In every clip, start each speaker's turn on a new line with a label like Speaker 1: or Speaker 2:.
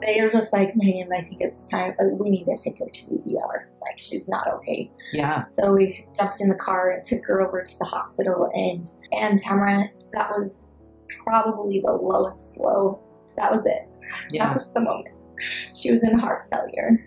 Speaker 1: they are just like, Megan, I think it's time. uh, We need to take her to the ER. Like, she's not okay.
Speaker 2: Yeah.
Speaker 1: So we jumped in the car and took her over to the hospital. And, and Tamara, that was probably the lowest low. That was it.
Speaker 2: Yeah.
Speaker 1: That was the moment. She was in heart failure.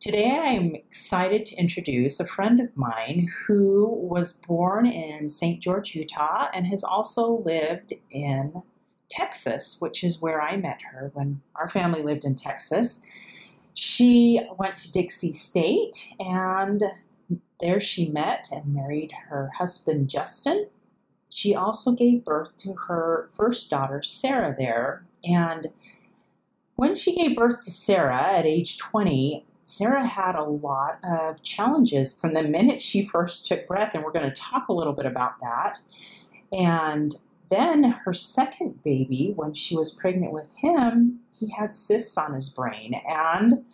Speaker 2: Today I am excited to introduce a friend of mine who was born in St. George, Utah, and has also lived in Texas, which is where I met her when our family lived in Texas. She went to Dixie State and there she met and married her husband Justin. She also gave birth to her first daughter, Sarah, there. And when she gave birth to Sarah at age 20, Sarah had a lot of challenges from the minute she first took breath, and we're going to talk a little bit about that. And then her second baby, when she was pregnant with him, he had cysts on his brain, and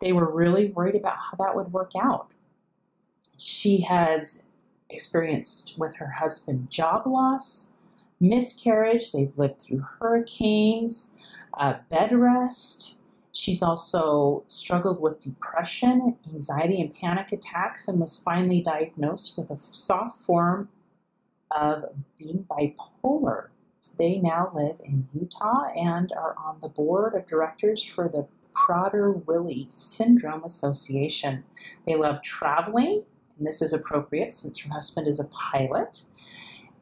Speaker 2: they were really worried about how that would work out. She has experienced with her husband job loss, miscarriage, they've lived through hurricanes, uh, bed rest. She's also struggled with depression, anxiety, and panic attacks, and was finally diagnosed with a soft form of being bipolar. They now live in Utah and are on the board of directors for the Prader Willi Syndrome Association. They love traveling, and this is appropriate since her husband is a pilot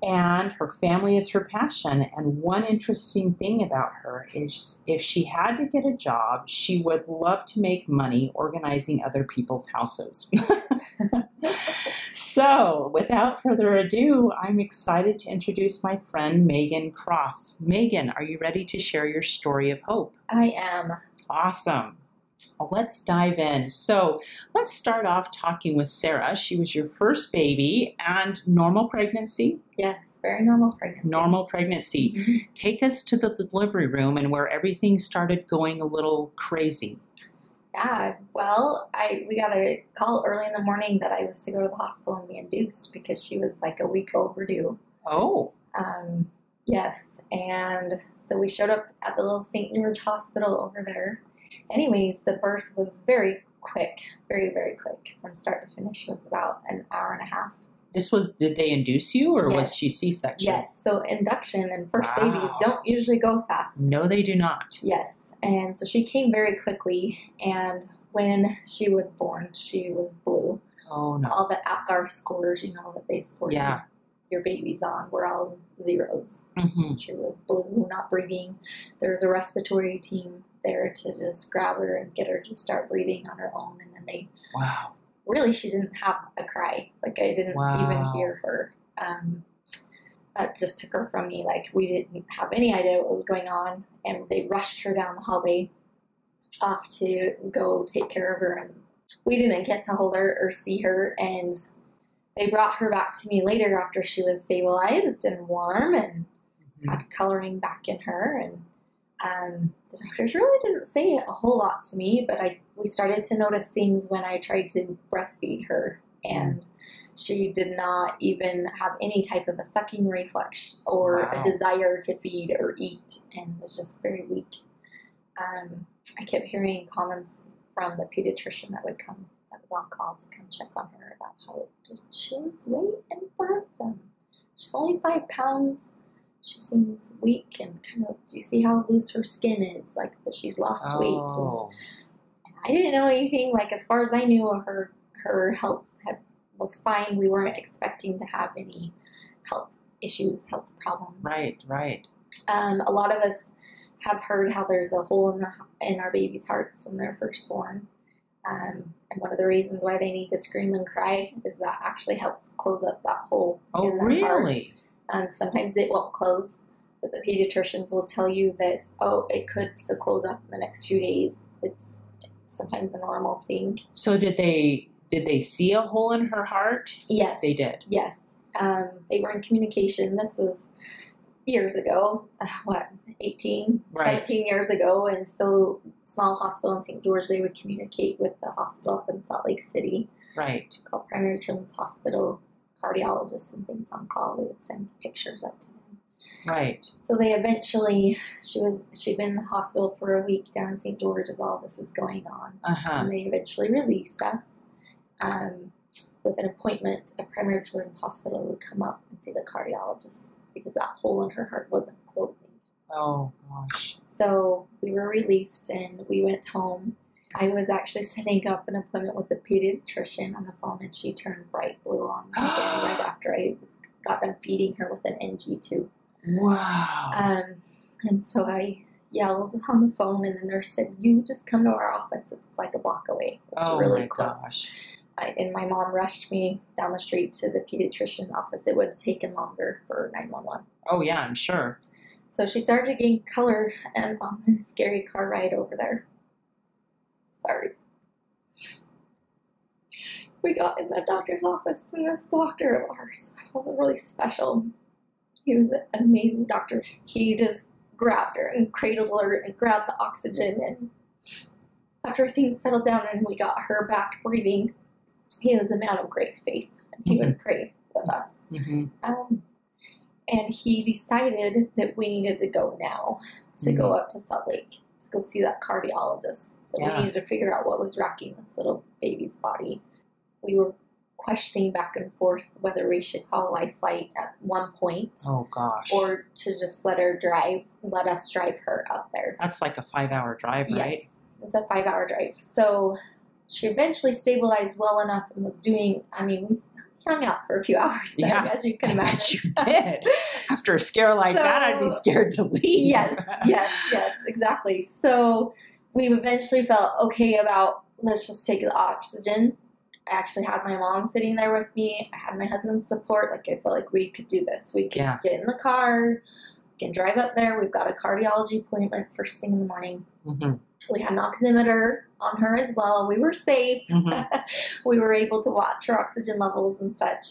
Speaker 2: and her family is her passion. And one interesting thing about her is if she had to get a job, she would love to make money organizing other people's houses. so, without further ado, I'm excited to introduce my friend Megan Croft. Megan, are you ready to share your story of hope?
Speaker 1: I am.
Speaker 2: Awesome. Let's dive in. So, let's start off talking with Sarah. She was your first baby and normal pregnancy.
Speaker 1: Yes, very normal pregnancy.
Speaker 2: Normal pregnancy.
Speaker 1: Mhm.
Speaker 2: Take us to the delivery room and where everything started going a little crazy.
Speaker 1: Yeah, well, I we got a call early in the morning that I was to go to the hospital and be induced because she was like a week overdue.
Speaker 2: Oh,
Speaker 1: Um, yes, and so we showed up at the little St. George Hospital over there. Anyways, the birth was very quick, very very quick from start to finish. It was about an hour and a half.
Speaker 2: this was did they induce you or was she C-section?
Speaker 1: Yes, so induction and first
Speaker 2: Wow.
Speaker 1: babies don't usually go fast.
Speaker 2: No, they do not.
Speaker 1: Yes, and so she came very quickly, and when she was born, she was blue.
Speaker 2: Oh no.
Speaker 1: All the APGAR scores, you know, that they score
Speaker 2: Yeah.
Speaker 1: your babies on, were all zeros.
Speaker 2: hmm
Speaker 1: She was blue, not breathing. There was a respiratory team there to just grab her and get her to start breathing on her own, and then they
Speaker 2: Wow.
Speaker 1: really she didn't have a cry. Like I didn't
Speaker 2: Wow.
Speaker 1: even hear her. Um, that just took her from me. Like we didn't have any idea what was going on, and they rushed her down the hallway off to go take care of her, and we didn't get to hold her or see her. And they brought her back to me later after she was stabilized and warm and
Speaker 2: Mhm.
Speaker 1: had coloring back in her and um, the doctors really didn't say a whole lot to me but i we started to notice things when i tried to breastfeed her. And she did not even have any type of a sucking reflex or
Speaker 2: Wow.
Speaker 1: a desire to feed or eat and was just very weak. Um, i kept hearing comments from the pediatrician that would come that was on call to come check on her about how did she lose weight and birth and she's only five pounds she seems weak and kind of do you see how loose her skin is like that she's lost weight and
Speaker 2: Oh.
Speaker 1: I didn't know anything. Like as far as I knew, her her health had, was fine. We weren't expecting to have any health issues, health problems.
Speaker 2: Right, right.
Speaker 1: Um, a lot of us have heard how there's a hole in the, in our babies' hearts when they're first born. Um, and one of the reasons why they need to scream and cry is that actually helps close up that hole
Speaker 2: Oh,
Speaker 1: in their heart. And sometimes it won't close. But the pediatricians will tell you that oh, it could still close up in the next few days. It's sometimes a normal thing.
Speaker 2: So did they did they see a hole in her heart?
Speaker 1: Yes,
Speaker 2: They did.
Speaker 1: Yes, um, they were in communication. This is years ago. Uh, what 18,
Speaker 2: Right.
Speaker 1: 17 years ago, and so small hospital in St. George. They would communicate with the hospital up in Salt Lake City
Speaker 2: Right.
Speaker 1: called Primary Children's Hospital. Cardiologists and things on call. They would send pictures up to them.
Speaker 2: Right.
Speaker 1: So they eventually, she was she'd been in the hospital for a week down in St. George as all this is going on,
Speaker 2: Uh huh.
Speaker 1: and they eventually released us um, with an appointment at Primary Children's Hospital to come up and see the cardiologist because that hole in her heart wasn't closing.
Speaker 2: Oh gosh.
Speaker 1: So we were released and we went home. I was actually setting up an appointment with a pediatrician on the phone, and she turned bright blue on me again right after I got done feeding her with an NG tube.
Speaker 2: Wow.
Speaker 1: Um, and so I yelled on the phone, and the nurse said, "You just come to our office. It's like a block away. It's
Speaker 2: oh
Speaker 1: really
Speaker 2: my
Speaker 1: close."
Speaker 2: gosh.
Speaker 1: I, and my mom rushed me down the street to the pediatrician office. It would have taken longer for nine one one.
Speaker 2: Oh yeah, I'm sure.
Speaker 1: So she started to gain color, and on the scary car ride over there. Sorry. We got in the doctor's office, and this doctor of ours was really special. He was an amazing doctor. He just grabbed her and cradled her and grabbed the oxygen. And after things settled down and we got her back breathing, he was a man of great faith. And he would pray with us.
Speaker 2: hmm
Speaker 1: Um, and he decided that we needed to go now to go up to Salt Lake to go see that cardiologist. That
Speaker 2: Yeah.
Speaker 1: we needed to figure out what was racking this little baby's body. We were questioning back and forth whether we should call Life Flight at one point
Speaker 2: Oh gosh.
Speaker 1: or to just let her drive, let us drive her up there.
Speaker 2: That's like a five-hour drive, right?
Speaker 1: Yes, it's a five hour drive. So she eventually stabilized well enough and was doing, I mean, we hung out for a few hours there,
Speaker 2: Yeah,
Speaker 1: as you can imagine.
Speaker 2: you did. After a scare like that, I'd be scared to leave.
Speaker 1: yes, yes, yes, exactly. So we eventually felt okay about let's just take the oxygen. I actually had my mom sitting there with me. I had my husband's support. Like I felt like we could do this. We could
Speaker 2: Yeah.
Speaker 1: get in the car, can drive up there. We've got a cardiology appointment first thing in the morning.
Speaker 2: hmm
Speaker 1: We had an oximeter on her as well. We were safe.
Speaker 2: hmm
Speaker 1: we were able to watch her oxygen levels and such.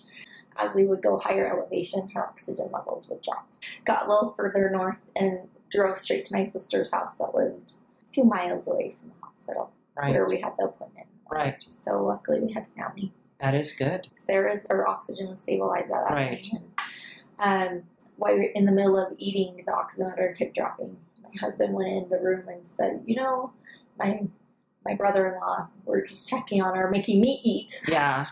Speaker 1: As we would go higher elevation, her oxygen levels would drop. Got a little further north and drove straight to my sister's house that lived a few miles away from the hospital
Speaker 2: Right.
Speaker 1: where we had the appointment.
Speaker 2: Right.
Speaker 1: So luckily we had family.
Speaker 2: That is good.
Speaker 1: Sarah's her oxygen was stabilized at that
Speaker 2: Right.
Speaker 1: time. And um, while we were in the middle of eating, the oximeter kept dropping. My husband went in the room and said, "You know, my my brother-in-law were just checking on her, making me eat,
Speaker 2: Yeah.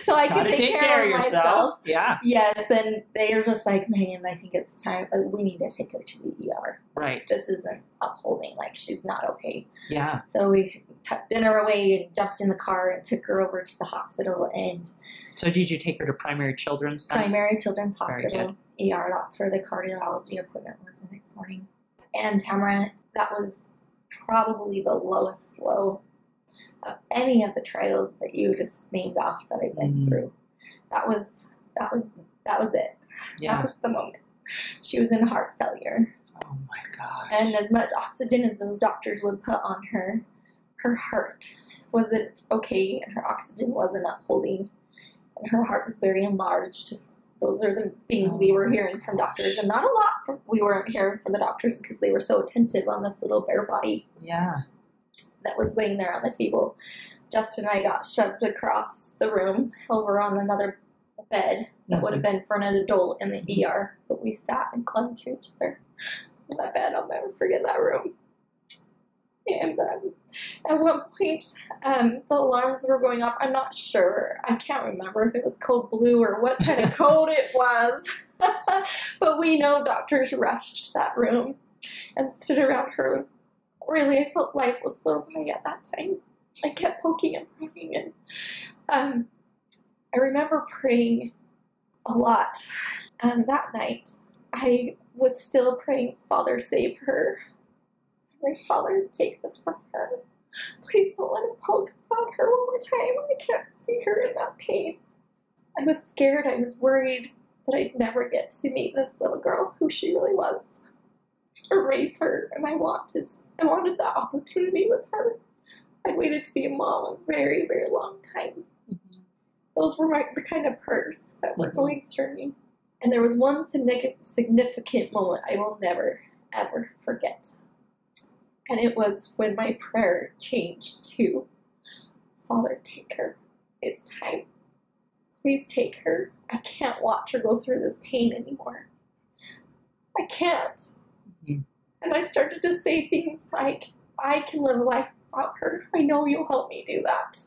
Speaker 1: so I
Speaker 2: Gotta
Speaker 1: could take, care, of
Speaker 2: yourself.
Speaker 1: myself."
Speaker 2: Yeah.
Speaker 1: Yes, and they are just like, "Man, I think it's time. uh, We need to take her to the ER.
Speaker 2: Right.
Speaker 1: This isn't upholding. Like she's not okay."
Speaker 2: Yeah.
Speaker 1: So we tucked dinner away and jumped in the car and took her over to the hospital and
Speaker 2: So did you take her to primary children's then?
Speaker 1: Primary Children's Hospital, ER. That's where the cardiology appointment was the next morning. And Tamara, that was probably the lowest low of any of the trials that you just named off that I've been
Speaker 2: Mhm.
Speaker 1: through. That was that was that was it. That
Speaker 2: Yeah.
Speaker 1: was the moment. She was in heart failure.
Speaker 2: Oh my gosh.
Speaker 1: And as much oxygen as those doctors would put on her, her heart wasn't okay and her oxygen wasn't upholding. And her heart was very enlarged. Those are the things we were hearing from doctors, and not a lot from we weren't hearing from the doctors because they were so attentive on this little bare body
Speaker 2: yeah.
Speaker 1: that was laying there on the table. Justin and I got shoved across the room over on another bed that would have been for an adult in the ER, but we sat and clung to each other that bed. I'll never forget that room. And um, at one point, um, the alarms were going off. I'm not sure. I can't remember if it was code blue or what kind of code it was. but we know doctors rushed that room and stood around her. Really, I felt life was slow by at that time. I kept poking and prodding, and um, I remember praying a lot. And that night, I was still praying, Father, save her. My Father, take this from her. Please don't let him poke on her one more time. I can't see her in that pain. I was scared. I was worried that I'd never get to meet this little girl who she really was or raise her and I wanted I wanted that opportunity with her. I'd waited to be a mom a very, very long time.
Speaker 2: Mhm.
Speaker 1: Those were my the kind of prayers that were
Speaker 2: Mhm.
Speaker 1: going through me. And there was one significant moment I will never ever forget. And it was when my prayer changed to Father, take her. It's time. Please take her. I can't watch her go through this pain anymore. I can't.
Speaker 2: Mhm.
Speaker 1: And I started to say things like, I can live a life without her. I know you'll help me do that.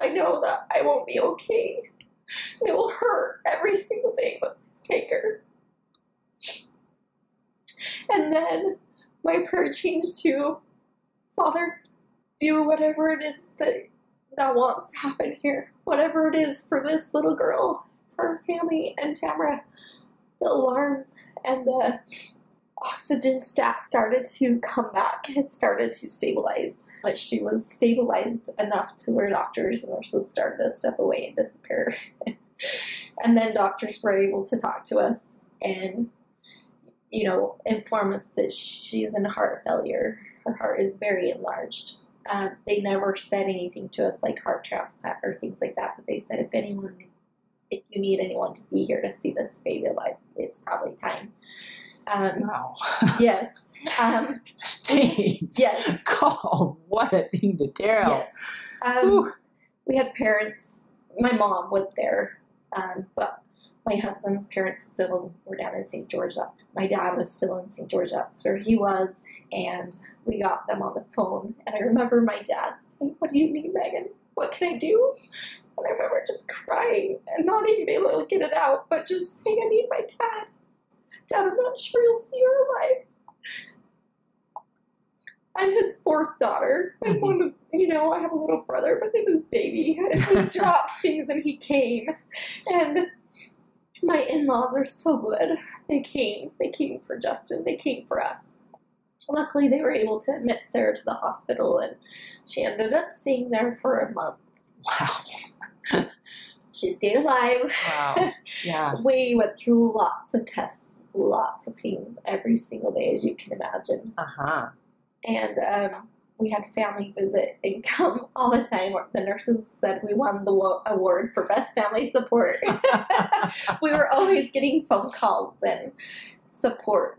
Speaker 1: I know that I won't be okay. It will hurt every single day, but please take her. And then my prayer changed to, Father, do whatever it is that that wants to happen here. Whatever it is for this little girl, for her family, and Tamara. The alarms and the oxygen stat started to come back. It started to stabilize. But she was stabilized enough to where doctors and nurses started to step away and disappear. and then doctors were able to talk to us and, you know, inform us that she's in heart failure. Her heart is very enlarged. Um, they never said anything to us like heart transplant or things like that, but they said if anyone, if you need anyone to be here to see this baby alive, it's probably time. Um,
Speaker 2: Wow.
Speaker 1: yes. Um,
Speaker 2: Thanks.
Speaker 1: Yes.
Speaker 2: God, what a thing to tell.
Speaker 1: yes. Um, we had parents. My mom was there, um, but my husband's parents still were down in St. George. My dad was still in St. George. That's where he was, and we got them on the phone. And I remember my dad saying, "What do you need, Megan? What can I do?" And I remember just crying and not even being able to get it out, but just saying, "I need my dad. Dad, I'm not sure you'll see her alive." I'm his fourth daughter. I'm
Speaker 2: Mhm.
Speaker 1: one of, you know, I have a little brother, but it was baby. And he dropped things and he came. And my in laws are so good. They came. They came for Justin. They came for us. Luckily, they were able to admit Sarah to the hospital, and she ended up staying there for a month.
Speaker 2: Wow.
Speaker 1: She stayed alive.
Speaker 2: Wow. Yeah.
Speaker 1: We went through lots of tests, lots of things every single day, as you can imagine.
Speaker 2: Uh huh.
Speaker 1: and um, we had family visit and come all the time. The nurses said we won the award for best family support. we were always getting phone calls and support.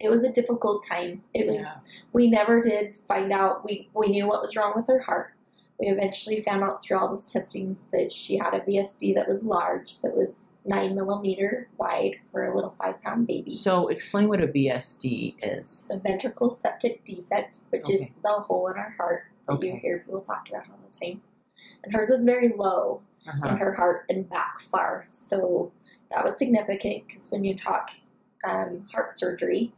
Speaker 1: It was a difficult time. It was. We never did find out. We we knew what was wrong with her heart. We eventually found out through all those testings that she had a VSD that was large, that was nine millimeter wide for a little five pound baby.
Speaker 2: So, explain what a VSD is.
Speaker 1: a ventricle septal defect, which is the hole in our heart that you
Speaker 2: Okay.
Speaker 1: hear people talk about all the time. And hers was very low in
Speaker 2: Uh-huh.
Speaker 1: her heart and back far. So that was significant because when you talk um, heart surgery,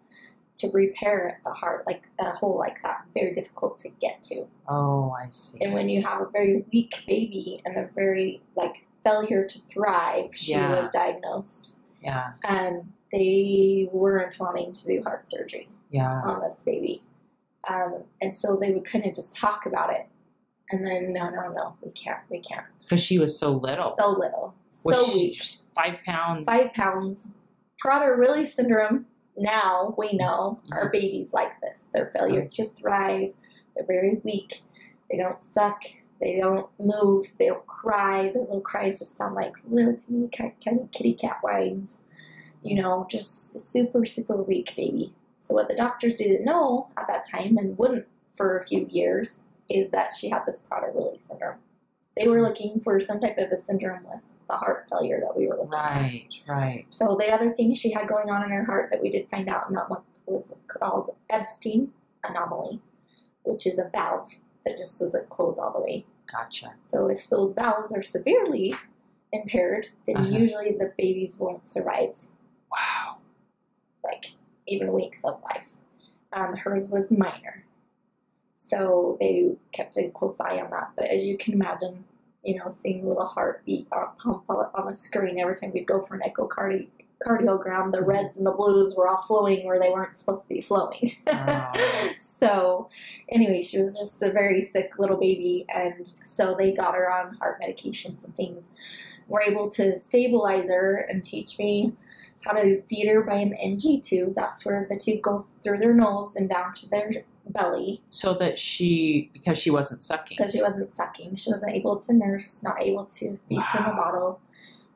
Speaker 1: to repair a heart like a hole like that, very difficult to get to.
Speaker 2: Oh, I see.
Speaker 1: And when you have a very weak baby and a very like failure to thrive, she
Speaker 2: Yeah.
Speaker 1: was diagnosed.
Speaker 2: yeah.
Speaker 1: Um, they weren't wanting to do heart surgery
Speaker 2: Yeah.
Speaker 1: on this baby. Um, and so they would kind of just talk about it. And then, no, no, no, we can't, we can't.
Speaker 2: Because she was so little.
Speaker 1: So little, so
Speaker 2: was she
Speaker 1: weak.
Speaker 2: five pounds?
Speaker 1: Five pounds. Prader-Willi syndrome, now we know,
Speaker 2: Mm-hmm.
Speaker 1: are babies like this. Their failure to thrive, they're very weak, they don't suck, they don't move, they don't cry. The little cries just sound like little teeny, tiny kitty cat whines. You know, just super, super weak baby. So what the doctors didn't know at that time and wouldn't for a few years is that she had this Prader-Willi syndrome. They were looking for some type of a syndrome with the heart failure that we were looking at.
Speaker 2: Right, right.
Speaker 1: So the other thing she had going on in her heart that we did find out in that month was called Ebstein anomaly, which is a valve that just doesn't close all the way.
Speaker 2: Gotcha.
Speaker 1: So if those valves are severely impaired, then
Speaker 2: Uh-huh.
Speaker 1: usually the babies won't survive
Speaker 2: Wow.
Speaker 1: like even weeks of life. Um, hers was minor. So they kept a close eye on that. But as you can imagine, you know, seeing a little heartbeat or pump on on the screen every time we'd go for an echocardi- cardiogram, the reds and the blues were all flowing where they weren't supposed to be flowing.
Speaker 2: Oh.
Speaker 1: so, anyway, she was just a very sick little baby, and so they got her on heart medications and things. were able to stabilize her and teach me how to feed her by an NG tube. That's where the tube goes through their nose and down to their belly
Speaker 2: So that she, because she wasn't sucking.
Speaker 1: because she wasn't sucking. She wasn't able to nurse, not able to feed from a bottle.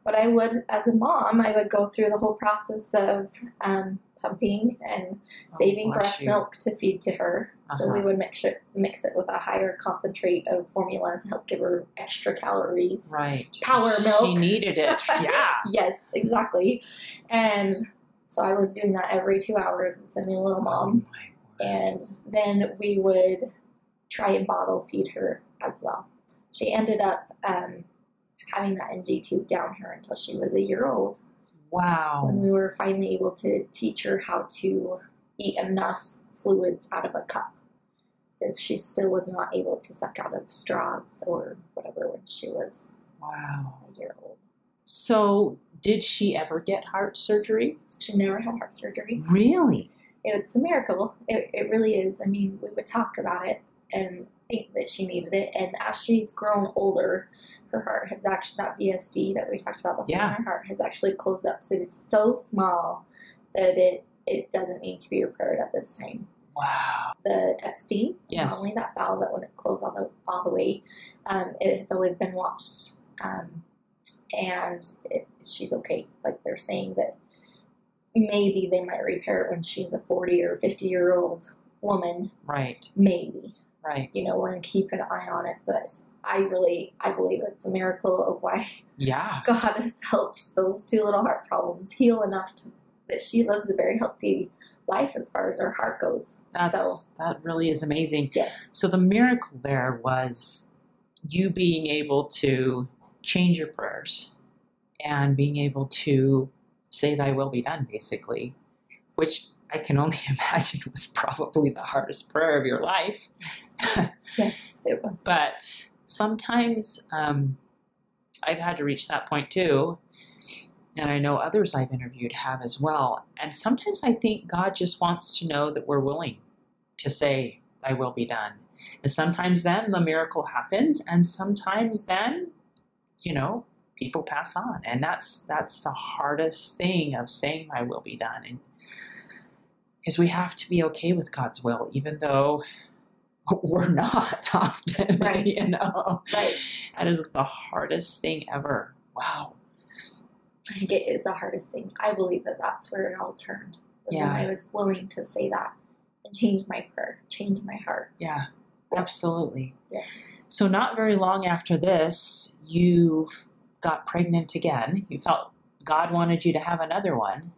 Speaker 1: But I would, as a mom, I would go through the whole process of um, pumping and
Speaker 2: Oh,
Speaker 1: saving breast
Speaker 2: you.
Speaker 1: milk to feed to her. So we
Speaker 2: Uh-huh.
Speaker 1: would mix it, mix it with a higher concentrate of formula to help give her extra calories.
Speaker 2: Right.
Speaker 1: Power milk.
Speaker 2: She needed it. Yeah.
Speaker 1: Yes, exactly. And so I was doing that every two hours and sending a little
Speaker 2: Oh
Speaker 1: mom.
Speaker 2: my.
Speaker 1: And then we would try and bottle feed her as well. She ended up um, having that NG tube down her until she was a year old
Speaker 2: Wow.
Speaker 1: when we were finally able to teach her how to eat enough fluids out of a cup. Because she still was not able to suck out of straws or whatever when she was
Speaker 2: Wow.
Speaker 1: a year old.
Speaker 2: So, did she ever get heart surgery?
Speaker 1: She never had heart surgery.
Speaker 2: Really?
Speaker 1: It's a miracle. It, it really is. I mean, we would talk about it and think that she needed it. And as she's grown older, her heart has actually, that VSD that we talked about, the
Speaker 2: Yeah.
Speaker 1: in her heart has actually closed up. So it's so small that it, it doesn't need to be repaired at this time.
Speaker 2: Wow.
Speaker 1: The Ebstein,
Speaker 2: Yes.
Speaker 1: not only that valve that wouldn't close all the, all the way, um, it has always been watched. Um, and it, she's okay. Like they're saying that maybe they might repair it when she's a 40 or 50 year old woman.
Speaker 2: Right.
Speaker 1: Maybe.
Speaker 2: Right.
Speaker 1: You know, we're going to keep an eye on it. But I really, I believe it's a miracle of why
Speaker 2: Yeah.
Speaker 1: God has helped those two little heart problems heal enough to, that she lives a very healthy life as far as her heart goes.
Speaker 2: That's
Speaker 1: so,
Speaker 2: that really is amazing.
Speaker 1: yes.
Speaker 2: So the miracle there was you being able to change your prayers and being able to say thy will be done basically, which I can only imagine it was probably the hardest prayer of your life.
Speaker 1: Yes, it was.
Speaker 2: But sometimes um, I've had to reach that point too. And I know others I've interviewed have as well. And sometimes I think God just wants to know that we're willing to say, Thy will be done. And sometimes then the miracle happens, and sometimes then, you know, people pass on. And that's that's the hardest thing of saying thy will be done. And is we have to be okay with God's will, even though we're not often.
Speaker 1: Right.
Speaker 2: You know.
Speaker 1: Right.
Speaker 2: That is the hardest thing ever. Wow.
Speaker 1: I think it is the hardest thing. I believe that that's where it all turned.
Speaker 2: Yeah.
Speaker 1: I was willing to say that and change my prayer, change my heart.
Speaker 2: Yeah.
Speaker 1: Yeah.
Speaker 2: Absolutely.
Speaker 1: Yeah.
Speaker 2: So not very long after this, you got pregnant again. You felt God wanted you to have another one.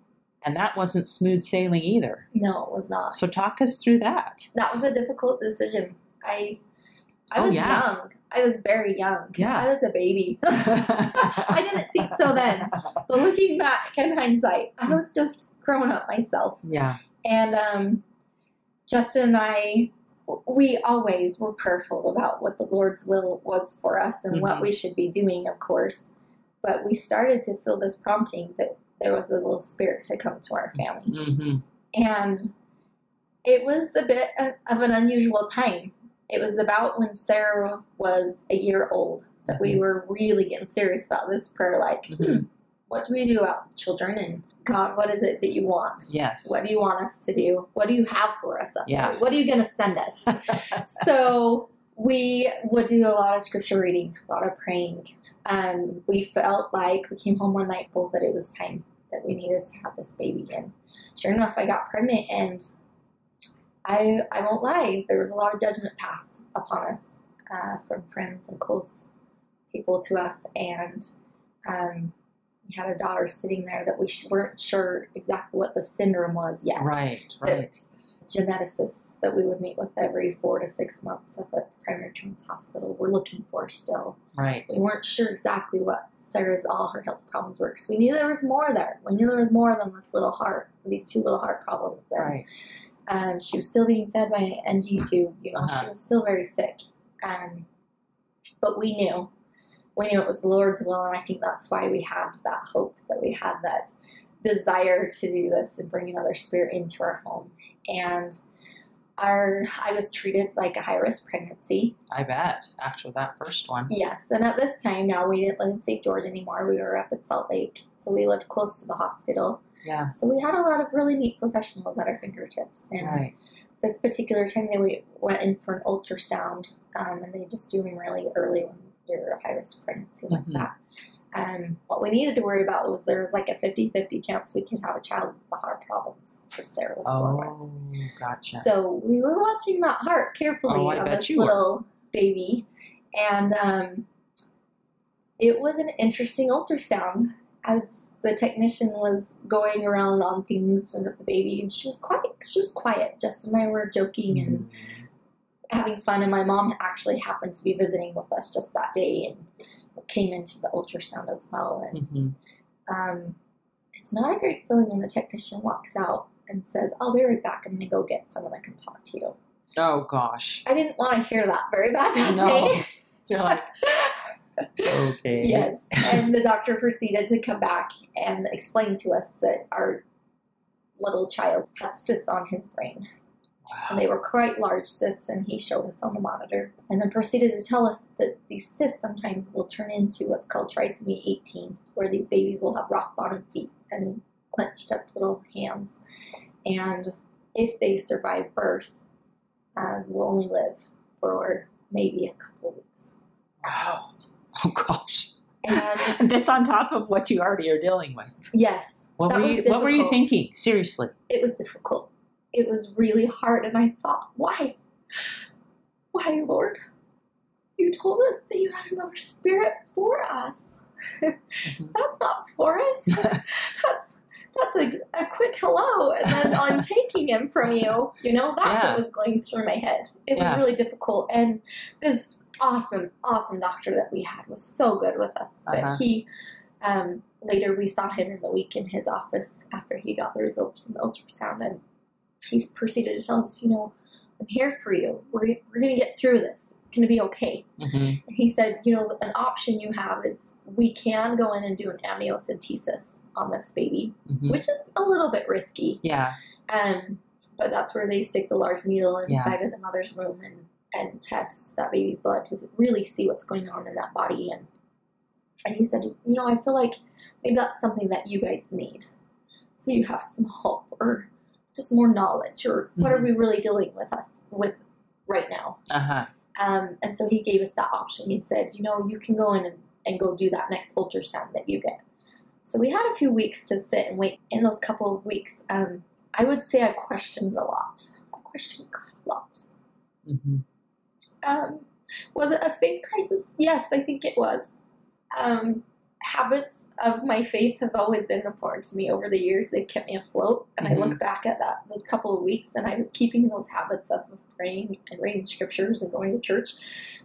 Speaker 2: And that wasn't smooth sailing either.
Speaker 1: No, it was not.
Speaker 2: So talk us through that.
Speaker 1: That was a difficult decision. I I
Speaker 2: Oh,
Speaker 1: was
Speaker 2: yeah.
Speaker 1: young. I was very young.
Speaker 2: Yeah.
Speaker 1: I was a baby. I didn't think so then. But looking back in hindsight, I was just growing up myself.
Speaker 2: Yeah.
Speaker 1: And um, Justin and I, we always were prayerful about what the Lord's will was for us and what
Speaker 2: Mhm.
Speaker 1: we should be doing, of course. But we started to feel this prompting that there was a little spirit to come to our family.
Speaker 2: hmm
Speaker 1: And it was a bit of an unusual time. It was about when Sarah was a year old that we were really getting serious about this prayer like, hmm,
Speaker 2: Mhm.
Speaker 1: what do we do about children? And God, what is it that you want?
Speaker 2: Yes.
Speaker 1: What do you want us to do? What do you have for us
Speaker 2: Yeah.
Speaker 1: there? What are you going to send us? so we would do a lot of scripture reading, a lot of praying. Um, we felt like we came home one night full that it was time that we needed to have this baby. And sure enough, I got pregnant, and I I won't lie, there was a lot of judgment passed upon us uh, from friends and close people to us, and um, we had a daughter sitting there that we sh- weren't sure exactly what the syndrome was yet
Speaker 2: right. Right.
Speaker 1: that geneticists that we would meet with every four to six months up at the primary children's hospital were looking for still.
Speaker 2: Right.
Speaker 1: We weren't sure exactly what Sarah's all her health problems were because we knew there was more there. We knew there was more than this little heart, these two little heart problems there.
Speaker 2: Right.
Speaker 1: Um, she was still being fed by an NG tube. You know,
Speaker 2: Uh-huh.
Speaker 1: she was still very sick. Um, but we knew, we knew it was the Lord's will, and I think that's why we had that hope, that we had that desire to do this and bring another spirit into our home. And our I was treated like a high risk pregnancy.
Speaker 2: I bet after that first one.
Speaker 1: Yes, and at this time now we didn't live in St. George anymore. We were up at Salt Lake, so we lived close to the hospital.
Speaker 2: Yeah.
Speaker 1: So we had a lot of really neat professionals at our fingertips. And
Speaker 2: Right.
Speaker 1: this particular time, they we went in for an ultrasound, um, and they just do them really early when you're a high risk pregnancy like
Speaker 2: Mhm.
Speaker 1: that. Um, what we needed to worry about was there was like a 50 50 chance we could have a child with the heart problems that Sarah was born with.
Speaker 2: Oh, gotcha.
Speaker 1: So we were watching that heart carefully
Speaker 2: Oh,
Speaker 1: of this
Speaker 2: you were.
Speaker 1: little baby, and um, it was an interesting ultrasound as the technician was going around on things and the baby, and she was quiet. She was quiet. Justin and I were joking and
Speaker 2: Mhm.
Speaker 1: having fun, and my mom actually happened to be visiting with us just that day and came into the ultrasound as well. And
Speaker 2: Mhm.
Speaker 1: um, it's not a great feeling when the technician walks out and says, "I'll be right back. I'm going to go get someone that can talk to you."
Speaker 2: Oh gosh.
Speaker 1: I didn't want to hear that very bad that
Speaker 2: No.
Speaker 1: day.
Speaker 2: You're like, okay.
Speaker 1: yes, and the doctor proceeded to come back and explain to us that our little child had cysts on his brain. And
Speaker 2: Wow.
Speaker 1: they were quite large cysts, and he showed us on the monitor. And then proceeded to tell us that these cysts sometimes will turn into what's called trisomy 18, where these babies will have rock bottom feet and clenched up little hands. And if they survive birth, um, will only live for maybe a couple weeks at
Speaker 2: Wow.
Speaker 1: most.
Speaker 2: Oh gosh.
Speaker 1: And
Speaker 2: And this on top of what you already are dealing with.
Speaker 1: yes,
Speaker 2: What were you What were you thinking? Seriously.
Speaker 1: it was difficult. It was really hard, and I thought, why? Why, Lord? You told us that you had another spirit for us.
Speaker 2: Mhm.
Speaker 1: That's not for us. that's that's a, a quick hello, and then I'm taking him from you. You know, that's
Speaker 2: Yeah.
Speaker 1: what was going through my head. It
Speaker 2: Yeah.
Speaker 1: was really difficult, and this awesome, awesome doctor that we had was so good with us. But
Speaker 2: Uh-huh.
Speaker 1: he, um, later we saw him in the week in his office after he got the results from the ultrasound, and he proceeded to tell us, you know, I'm here for you. We're, we're going to get through this. It's going to be okay.
Speaker 2: Mhm.
Speaker 1: And he said, you know, an option you have is we can go in and do an amniocentesis on this baby,
Speaker 2: Mhm.
Speaker 1: which is a little bit risky.
Speaker 2: Yeah.
Speaker 1: Um, but that's where they stick the large needle
Speaker 2: Yeah.
Speaker 1: inside of the mother's womb and, and test that baby's blood to really see what's going on in that body. And and he said, you know, I feel like maybe that's something that you guys need, so you have some hope or just more knowledge or what are
Speaker 2: Mhm.
Speaker 1: we really dealing with us with right now.
Speaker 2: Uh huh.
Speaker 1: Um, and so he gave us that option. He said, you know, you can go in and, and go do that next ultrasound that you get. So we had a few weeks to sit and wait. In those couple of weeks, um, I would say I questioned a lot. I questioned God a lot.
Speaker 2: hmm
Speaker 1: Um, was it a faith crisis? Yes, I think it was. Um, habits of my faith have always been important to me over the years. They've kept me afloat, and I look back at that those couple of weeks, and I was keeping those habits up of praying and reading scriptures and going to church.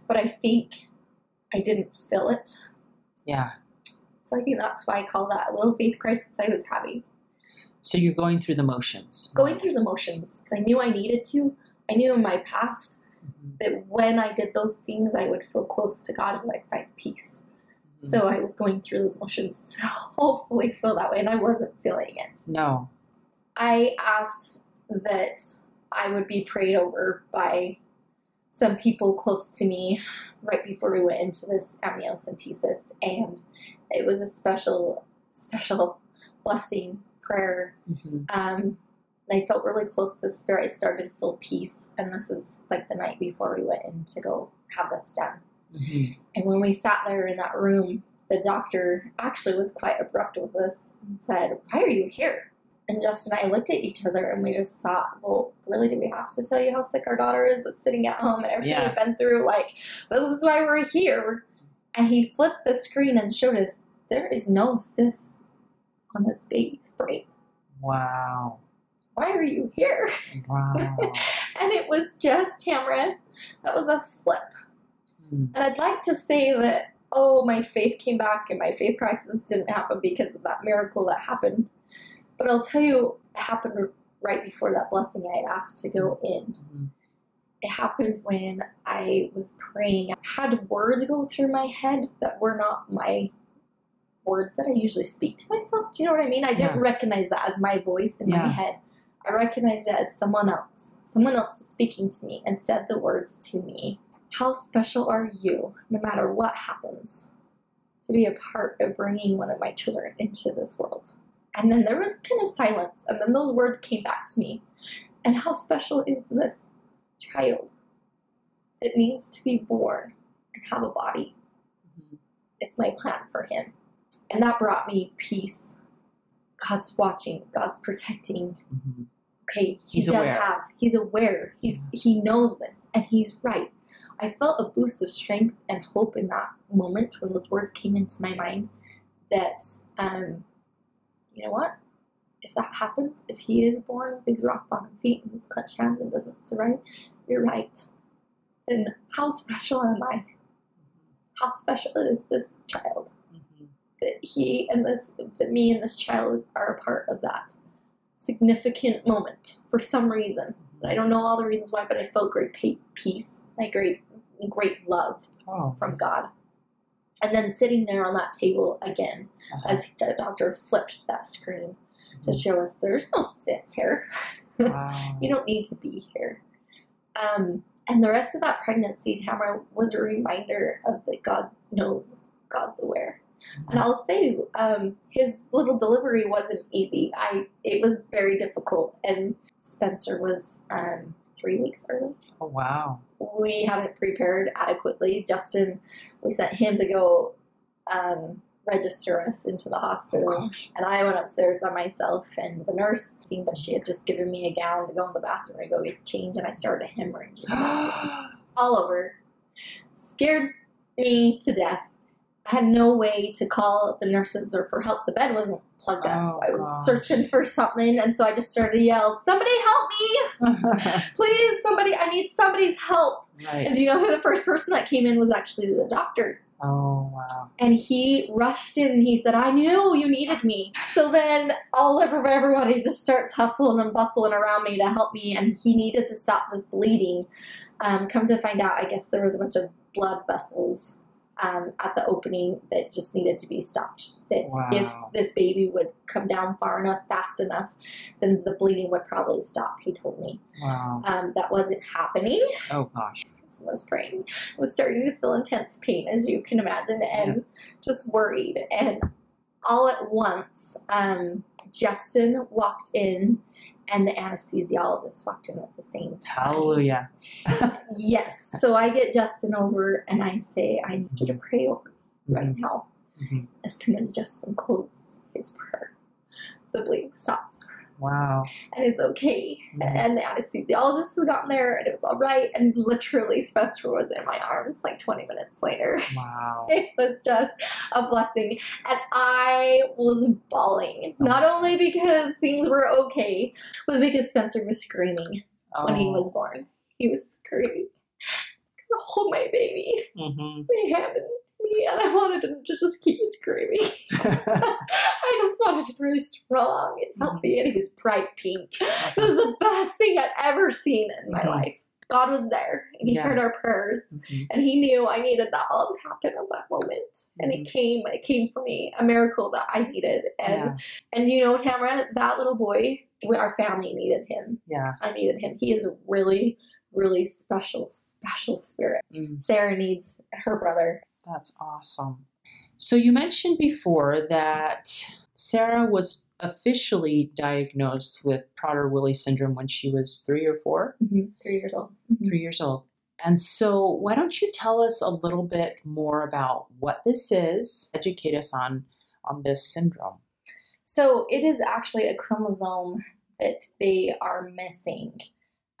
Speaker 1: But I think I didn't fill it,
Speaker 2: Yeah.
Speaker 1: so I think that's why I call that a little faith crisis I was having.
Speaker 2: So you're going through the motions.
Speaker 1: Going through the motions because I knew I needed to. I knew in my past
Speaker 2: Mhm.
Speaker 1: that when I did those things, I would feel close to God and I'd find peace. So I was going through those motions to hopefully feel that way, and I wasn't feeling it.
Speaker 2: No.
Speaker 1: I asked that I would be prayed over by some people close to me right before we went into this amniocentesis, and it was a special, special blessing prayer.
Speaker 2: hmm
Speaker 1: Um, and I felt really close to the spirit. I started to feel peace, and this is like the night before we went in to go have this done.
Speaker 2: Hmm
Speaker 1: And when we sat there in that room, the doctor actually was quite abrupt with us and said, Why are you here? And Justin and I looked at each other and we just thought, Well, really, do we have to tell you how sick our daughter is that's sitting at home and everything
Speaker 2: Yeah.
Speaker 1: we've been through? Like, this is why we're here. And he flipped the screen and showed us there is no cyst on this baby's brain.
Speaker 2: Wow.
Speaker 1: Why are you here?
Speaker 2: Wow.
Speaker 1: And it was just Tamara. That was a flip. And I'd like to say that, oh, my faith came back and my faith crisis didn't happen because of that miracle that happened. But I'll tell you, it happened right before that blessing I had asked to go in.
Speaker 2: Mhm.
Speaker 1: It happened when I was praying. I had words go through my head that were not my words that I usually speak to myself. Do you know what I mean? I didn't
Speaker 2: Yeah.
Speaker 1: recognize that as my voice in
Speaker 2: Yeah.
Speaker 1: my head. I recognized it as someone else. Someone else was speaking to me and said the words to me How special are you, no matter what happens, to be a part of bringing one of my children into this world? And then there was kind of silence, and then those words came back to me. And how special is this child that needs to be born and have a body?
Speaker 2: Mhm.
Speaker 1: It's my plan for him. And that brought me peace. God's watching, God's protecting.
Speaker 2: Mhm.
Speaker 1: Okay, he
Speaker 2: He's
Speaker 1: does
Speaker 2: aware.
Speaker 1: have, he's aware, he's he knows this, and he's right. I felt a boost of strength and hope in that moment when those words came into my mind that um, you know what? If that happens, if he is born with these rock bottom feet and these clutched hands and doesn't survive, you're right. Then how special am I? How special is this child?
Speaker 2: Mhm.
Speaker 1: that he and this that me and this child are a part of that significant moment for some reason. I don't know all the reasons why, but I felt great peace, like great great love
Speaker 2: Oh,
Speaker 1: from God. And then sitting there on that table again,
Speaker 2: uh-huh.
Speaker 1: as the doctor flipped that screen to show us there's no cyst here.
Speaker 2: Wow.
Speaker 1: You don't need to be here. Um, and the rest of that pregnancy, Tamara, was a reminder of that God knows, God's aware. And I'll say, um, his little delivery wasn't easy. I it was very difficult, and Spencer was um, three weeks early.
Speaker 2: Oh, wow.
Speaker 1: We hadn't prepared adequately. Justin, we sent him to go um, register us into the
Speaker 2: Oh,
Speaker 1: hospital.
Speaker 2: gosh.
Speaker 1: And I went upstairs by myself, and the nurse, but she had just given me a gown to go in the bathroom and go get changed, and I started hemorrhaging all over. Scared me to death. I had no way to call the nurses or for help. The bed wasn't plugged up.
Speaker 2: Oh,
Speaker 1: I was searching for something, and so I just started to yell, "Somebody help me! Please, somebody! I need somebody's help!" And do you know who the first person that came in was actually the doctor?
Speaker 2: Oh, wow.
Speaker 1: and he rushed in and he said, I knew you needed me. So then all of everybody just starts hustling and bustling around me to help me, and he needed to stop this bleeding. Um, come to find out, I guess there was a bunch of blood vessels um, at the opening that just needed to be stopped. That if this baby would come down far enough, fast enough, then the bleeding would probably stop, he told me.
Speaker 2: Wow.
Speaker 1: Um, that wasn't happening
Speaker 2: Oh, gosh.
Speaker 1: was praying. I was starting to feel intense pain, as you can imagine, and just worried. And all at once, um, Justin walked in, and the anesthesiologist walked in at the same time.
Speaker 2: Hallelujah.
Speaker 1: Yes. So I get Justin over, and I say, "I need you to pray over me right now."
Speaker 2: Mhm.
Speaker 1: As soon as Justin closes his prayer, the bleeding stops
Speaker 2: Wow.
Speaker 1: and it's okay.
Speaker 2: Mhm.
Speaker 1: And the anesthesiologist had gotten there and it was all right. And literally, Spencer was in my arms like 20 minutes later.
Speaker 2: Wow.
Speaker 1: It was just a blessing. And I was bawling. Not only because things were okay, was because Spencer was screaming when he
Speaker 2: Oh.
Speaker 1: was born. He was screaming. Hold my baby.
Speaker 2: Mhm.
Speaker 1: They to me, and I wanted him to just keep screaming. I just wanted him really strong and healthy, and he was bright pink. It was the best thing I'd ever seen in my
Speaker 2: Mhm.
Speaker 1: life. God was there, and He
Speaker 2: Yeah.
Speaker 1: heard our prayers,
Speaker 2: Mhm.
Speaker 1: and He knew I needed that all to happen at that moment. And it came, it came for me, a miracle that I needed. And
Speaker 2: Yeah.
Speaker 1: and you know, Tamara, that little boy, our family needed him.
Speaker 2: Yeah.
Speaker 1: I needed him. He is a really, really special, special spirit.
Speaker 2: Mm.
Speaker 1: Sarah needs her brother.
Speaker 2: That's awesome. So you mentioned before that Sarah was officially diagnosed with Prader-Willi syndrome when she was three or 4
Speaker 1: Three years old.
Speaker 2: three years old. And so, why don't you tell us a little bit more about what this is? Educate us on on this syndrome.
Speaker 1: So it is actually a chromosome that they are missing.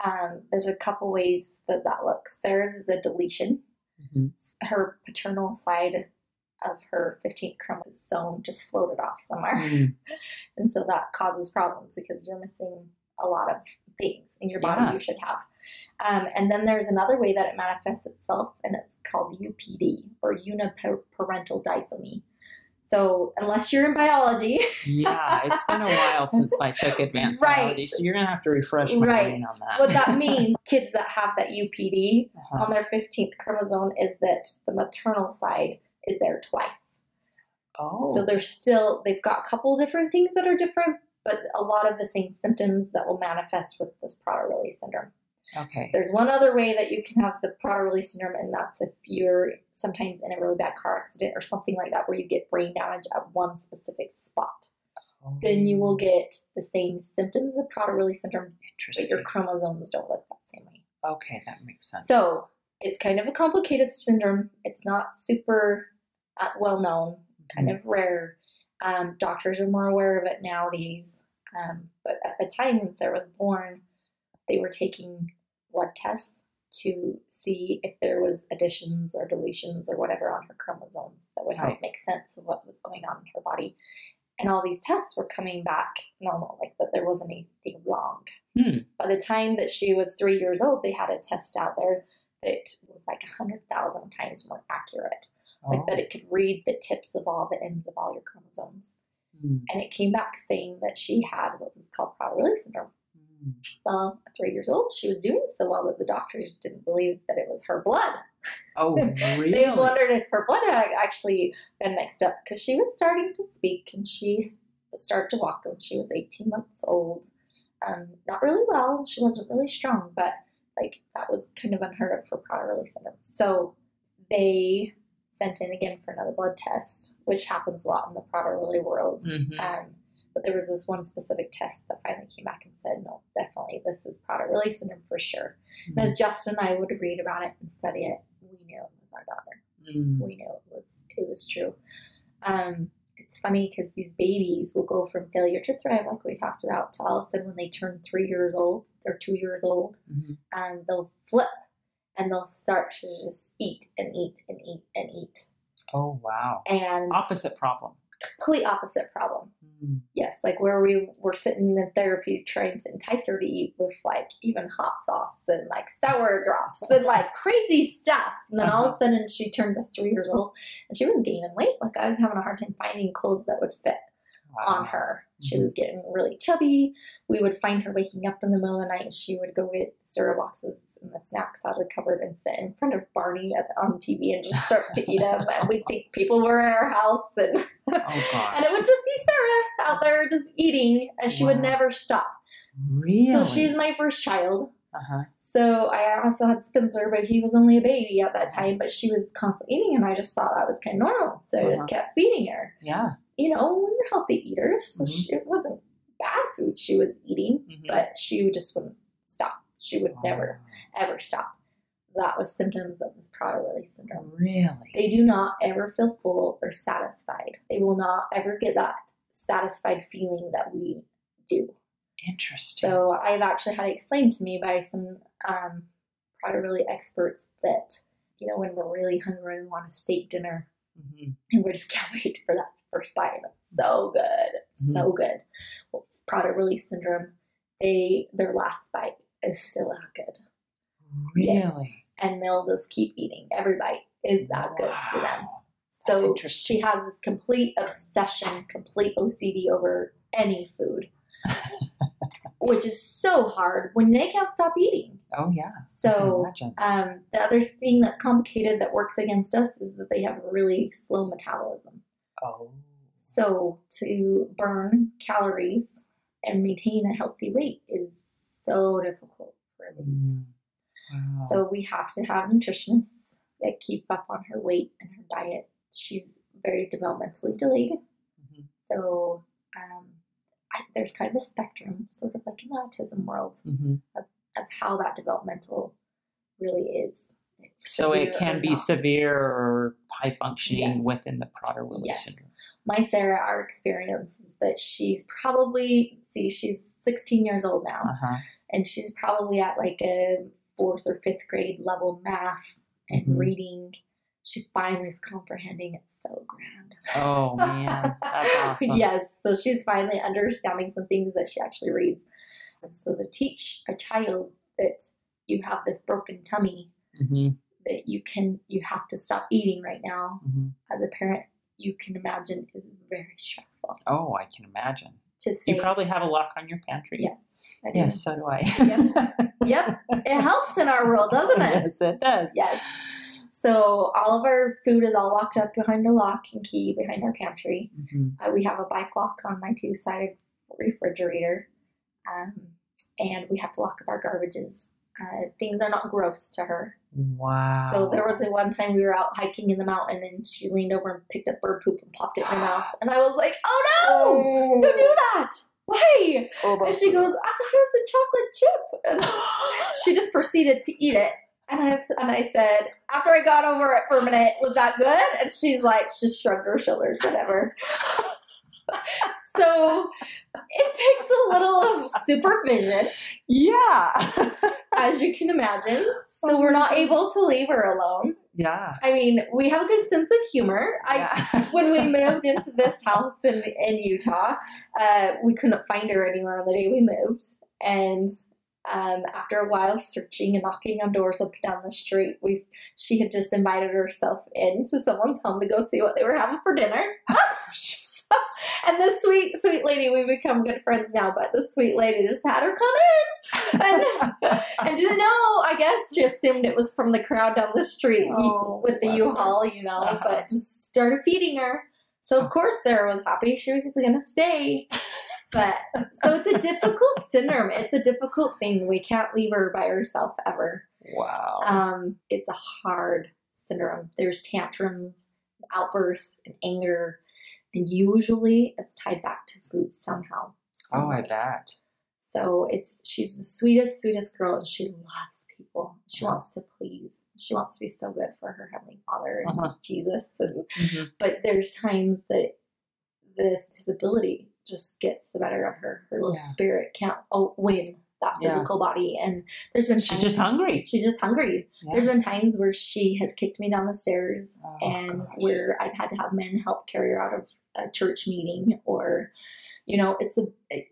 Speaker 1: Um, there's a couple ways that that looks. Sarah's is a deletion.
Speaker 2: Mhm.
Speaker 1: Her paternal side of her 15th chromosome just floated off somewhere.
Speaker 2: Mm,
Speaker 1: And so that causes problems because you're missing a lot of things in your body
Speaker 2: Yeah.
Speaker 1: you should have. Um, and then there's another way that it manifests itself, and it's called UPD or uniparental disomy. So unless you're in biology,
Speaker 2: Yeah, it's been a while since I took advanced
Speaker 1: Right.
Speaker 2: biology, so you're gonna have to refresh my
Speaker 1: Right.
Speaker 2: brain on that.
Speaker 1: what that means, kids that have that UPD
Speaker 2: Uh-huh.
Speaker 1: on their 15th chromosome is that the maternal side is there twice.
Speaker 2: Oh,
Speaker 1: So they're still, they've got a couple different things that are different, but a lot of the same symptoms that will manifest with this Prader-Willi syndrome.
Speaker 2: Okay.
Speaker 1: There's one other way that you can have the Prader-Willi syndrome, and that's if you're sometimes in a really bad car accident or something like that, where you get brain damage at one specific spot. Then you will get the same symptoms of Prader-Willi syndrome, but your chromosomes don't look that same way.
Speaker 2: Okay, that makes sense.
Speaker 1: So it's kind of a complicated syndrome. It's not super uh, well known, kind
Speaker 2: Mm-hmm.
Speaker 1: of rare. Um, doctors are more aware of it nowadays. Um, but at the time when Sarah was born, they were taking blood tests to see if there was additions or deletions or whatever on her chromosomes that would help
Speaker 2: Right.
Speaker 1: make sense of what was going on in her body. And all these tests were coming back normal, like that there wasn't anything wrong.
Speaker 2: Hmm.
Speaker 1: By the time that she was three years old, they had a test out there that was like a hundred thousand times more accurate. Like
Speaker 2: Oh.
Speaker 1: that it could read the tips of all the ends of all your chromosomes.
Speaker 2: Hmm.
Speaker 1: And it came back saying that she had what was called Prader-Willi syndrome. Well, three years old, she was doing so well that the doctors didn't believe that it was her blood.
Speaker 2: Oh, really?
Speaker 1: They wondered if her blood had actually been mixed up because she was starting to speak and she started to walk when she was 18 months old. Um, not really well, and she wasn't really strong, but like that was kind of unheard of for Prader-Willi syndrome. So they sent in again for another blood test, which happens a lot in the Prader-Willi world.
Speaker 2: Mhm.
Speaker 1: Um, but there was this one specific test that finally came back and said, no, definitely, this is Prader-Willi syndrome for sure. And as Justin and I would read about it and study it, we knew it was our daughter.
Speaker 2: Hmm.
Speaker 1: We knew it was it was true. Um, it's funny because these babies will go from failure to thrive, like we talked about, to all of a sudden when they turn three years old, they're two years old,
Speaker 2: Mhm.
Speaker 1: um, they'll flip and they'll start to just eat and eat and eat and eat.
Speaker 2: Oh, wow.
Speaker 1: And
Speaker 2: Opposite problem.
Speaker 1: complete opposite problem. Yes, like where we were sitting in therapy trying to entice her to eat with like even hot sauce and like sour drops and like crazy stuff. And then all of a sudden she turned this three years old and she was gaining weight. Like I was having a hard time finding clothes that would fit
Speaker 2: Wow.
Speaker 1: on her. She
Speaker 2: Mhm.
Speaker 1: was getting really chubby. We would find her waking up in the middle of the night and she would go get cereal boxes and the snacks out of the cupboard and sit in front of Barney at, on TV and just start to eat them. And we'd think people were in our house and
Speaker 2: Oh,
Speaker 1: and it would just be Sarah out there just eating, and she would never stop.
Speaker 2: Really?
Speaker 1: So she's my first child.
Speaker 2: Uh-huh.
Speaker 1: So I also had Spencer, but he was only a baby at that time. But she was constantly eating, and I just thought that was kind of normal. So I
Speaker 2: Uh-huh.
Speaker 1: just kept feeding her.
Speaker 2: Yeah.
Speaker 1: You know, we were healthy eaters, so
Speaker 2: Mhm.
Speaker 1: she, it wasn't bad food she was eating,
Speaker 2: Mhm.
Speaker 1: but she just wouldn't stop. She would never ever stop. That was symptoms of this Prader-Willi syndrome.
Speaker 2: Oh, Really?
Speaker 1: They do not ever feel full or satisfied. They will not ever get that satisfied feeling that we do.
Speaker 2: Interesting.
Speaker 1: So I've actually had it explained to me by some um, Prader-Willi experts that you know when we're really hungry and want a steak dinner
Speaker 2: Mhm.
Speaker 1: and we just can't wait for that first bite. so good, It's so good. Well, Prader-Willi syndrome, they their last bite is still that good, Yes.
Speaker 2: Really?
Speaker 1: and they'll just keep eating. Every bite is that good to them. So she has this complete obsession, complete OCD over any food, which is so hard when they can't stop eating.
Speaker 2: Oh, yeah.
Speaker 1: So um, the other thing that's complicated that works against us is that they have a really slow metabolism.
Speaker 2: Oh.
Speaker 1: So to burn calories and maintain a healthy weight is so difficult for these.
Speaker 2: Mm. Wow.
Speaker 1: So we have to have nutritionists that keep up on her weight and her diet. She's very developmentally delayed.
Speaker 2: Mhm.
Speaker 1: So um, I, there's kind of a spectrum, sort of like in the autism world,
Speaker 2: Mhm.
Speaker 1: of how that developmental really is.
Speaker 2: So it can be
Speaker 1: not.
Speaker 2: severe or high functioning
Speaker 1: Yes.
Speaker 2: within the Prader-Willi
Speaker 1: Yes.
Speaker 2: syndrome.
Speaker 1: My Sarah, our experience is that she's probably, see, she's 16 years old now,
Speaker 2: Uh-huh.
Speaker 1: and she's probably at like a fourth or fifth grade level math and
Speaker 2: Mhm.
Speaker 1: reading. She finally is comprehending it so grand.
Speaker 2: Oh man, that's awesome.
Speaker 1: yes, so she's finally understanding some things that she actually reads. So to teach a child that you have this broken tummy,
Speaker 2: hmm
Speaker 1: that you can you have to stop eating right now
Speaker 2: hmm
Speaker 1: as a parent, you can imagine is very stressful.
Speaker 2: Oh, I can imagine.
Speaker 1: To say
Speaker 2: You probably have a lock on your pantry.
Speaker 1: yes, I do.
Speaker 2: Yes, so do I.
Speaker 1: yep. Yep, it helps in our world, doesn't it?
Speaker 2: yes, it does.
Speaker 1: Yes. So all of our food is all locked up behind a lock and key behind our pantry.
Speaker 2: hmm
Speaker 1: Uh, we have a bike lock on my two-sided refrigerator, um, and we have to lock up our garbages. Uh, things are not gross to her.
Speaker 3: Wow.
Speaker 1: So there was a one time we were out hiking in the mountain, and she leaned over and picked up bird poop and popped it in her mouth, and I was like, "Oh no! Don't do that! Why?" And she goes, "I thought it was a chocolate chip." And she just proceeded to eat it. And I and I said, after I got over it for a minute, was that good? And she's like, she just shrugged her shoulders, whatever. so it takes a little of supervision,
Speaker 3: Yeah.
Speaker 1: as you can imagine. So we're not able to leave her alone.
Speaker 3: yeah.
Speaker 1: I mean, we have a good sense of humor. I
Speaker 3: yeah.
Speaker 1: when we moved into this house in, in Utah, uh, we couldn't find her anywhere on the day we moved. And um, after a while searching and knocking on doors up and down the street, we she had just invited herself into someone's home to go see what they were having for dinner. So- and this sweet, sweet lady, we become good friends now, but this sweet lady just had her come in and, and didn't know. I guess she assumed it was from the crowd down the street
Speaker 3: Oh,
Speaker 1: with the U-Haul, you know,
Speaker 3: Uh-huh.
Speaker 1: but just started feeding her. So of course Sarah was happy she was going to stay. But so it's a difficult syndrome. It's a difficult thing. We can't leave her by herself ever.
Speaker 3: wow.
Speaker 1: Um, it's a hard syndrome. There's tantrums, outbursts, and anger, and usually it's tied back to food somehow.
Speaker 3: oh, I bet.
Speaker 1: So it's she's the sweetest, sweetest girl, and she loves people. She
Speaker 3: Yeah.
Speaker 1: wants to please. She wants to be so good for her heavenly Father and
Speaker 3: Uh-huh.
Speaker 1: Jesus. And,
Speaker 3: Mhm.
Speaker 1: but there's times that this disability just gets the better of her. Her little
Speaker 3: Yeah.
Speaker 1: spirit can't oh, win that
Speaker 3: Yeah.
Speaker 1: physical body. And there's been
Speaker 3: She's
Speaker 1: times,
Speaker 3: just hungry.
Speaker 1: She's just hungry.
Speaker 3: Yeah.
Speaker 1: There's been times where she has kicked me down the stairs
Speaker 3: Oh,
Speaker 1: and
Speaker 3: gosh.
Speaker 1: where I've had to have men help carry her out of a church meeting or you know it's a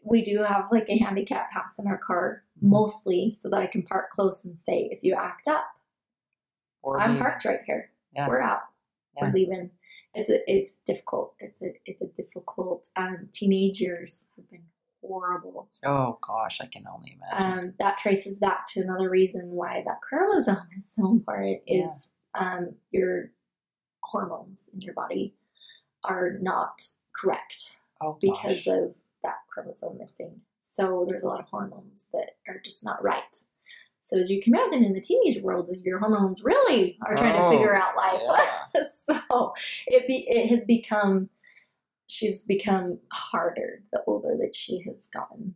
Speaker 1: we do have like a handicap pass in our car
Speaker 3: Mhm.
Speaker 1: mostly so that I can park close and say if you act up
Speaker 3: Or
Speaker 1: I'm parked right here
Speaker 3: Yeah.
Speaker 1: we're out
Speaker 3: Yeah.
Speaker 1: we're leaving it's a, it's difficult. It's a it's a difficult um, teenage years have been horrible.
Speaker 3: Oh gosh, I can only imagine.
Speaker 1: um, that traces back to another reason why that chromosome is so important
Speaker 3: Yeah.
Speaker 1: is um, your hormones in your body are not correct
Speaker 3: oh
Speaker 1: because of that chromosome missing. So there's a lot of hormones that are just not right so as you can imagine in the teenage world your hormones really are trying
Speaker 3: Oh,
Speaker 1: to figure out life
Speaker 3: yeah.
Speaker 1: so it be it has become she's become harder the older that she has gotten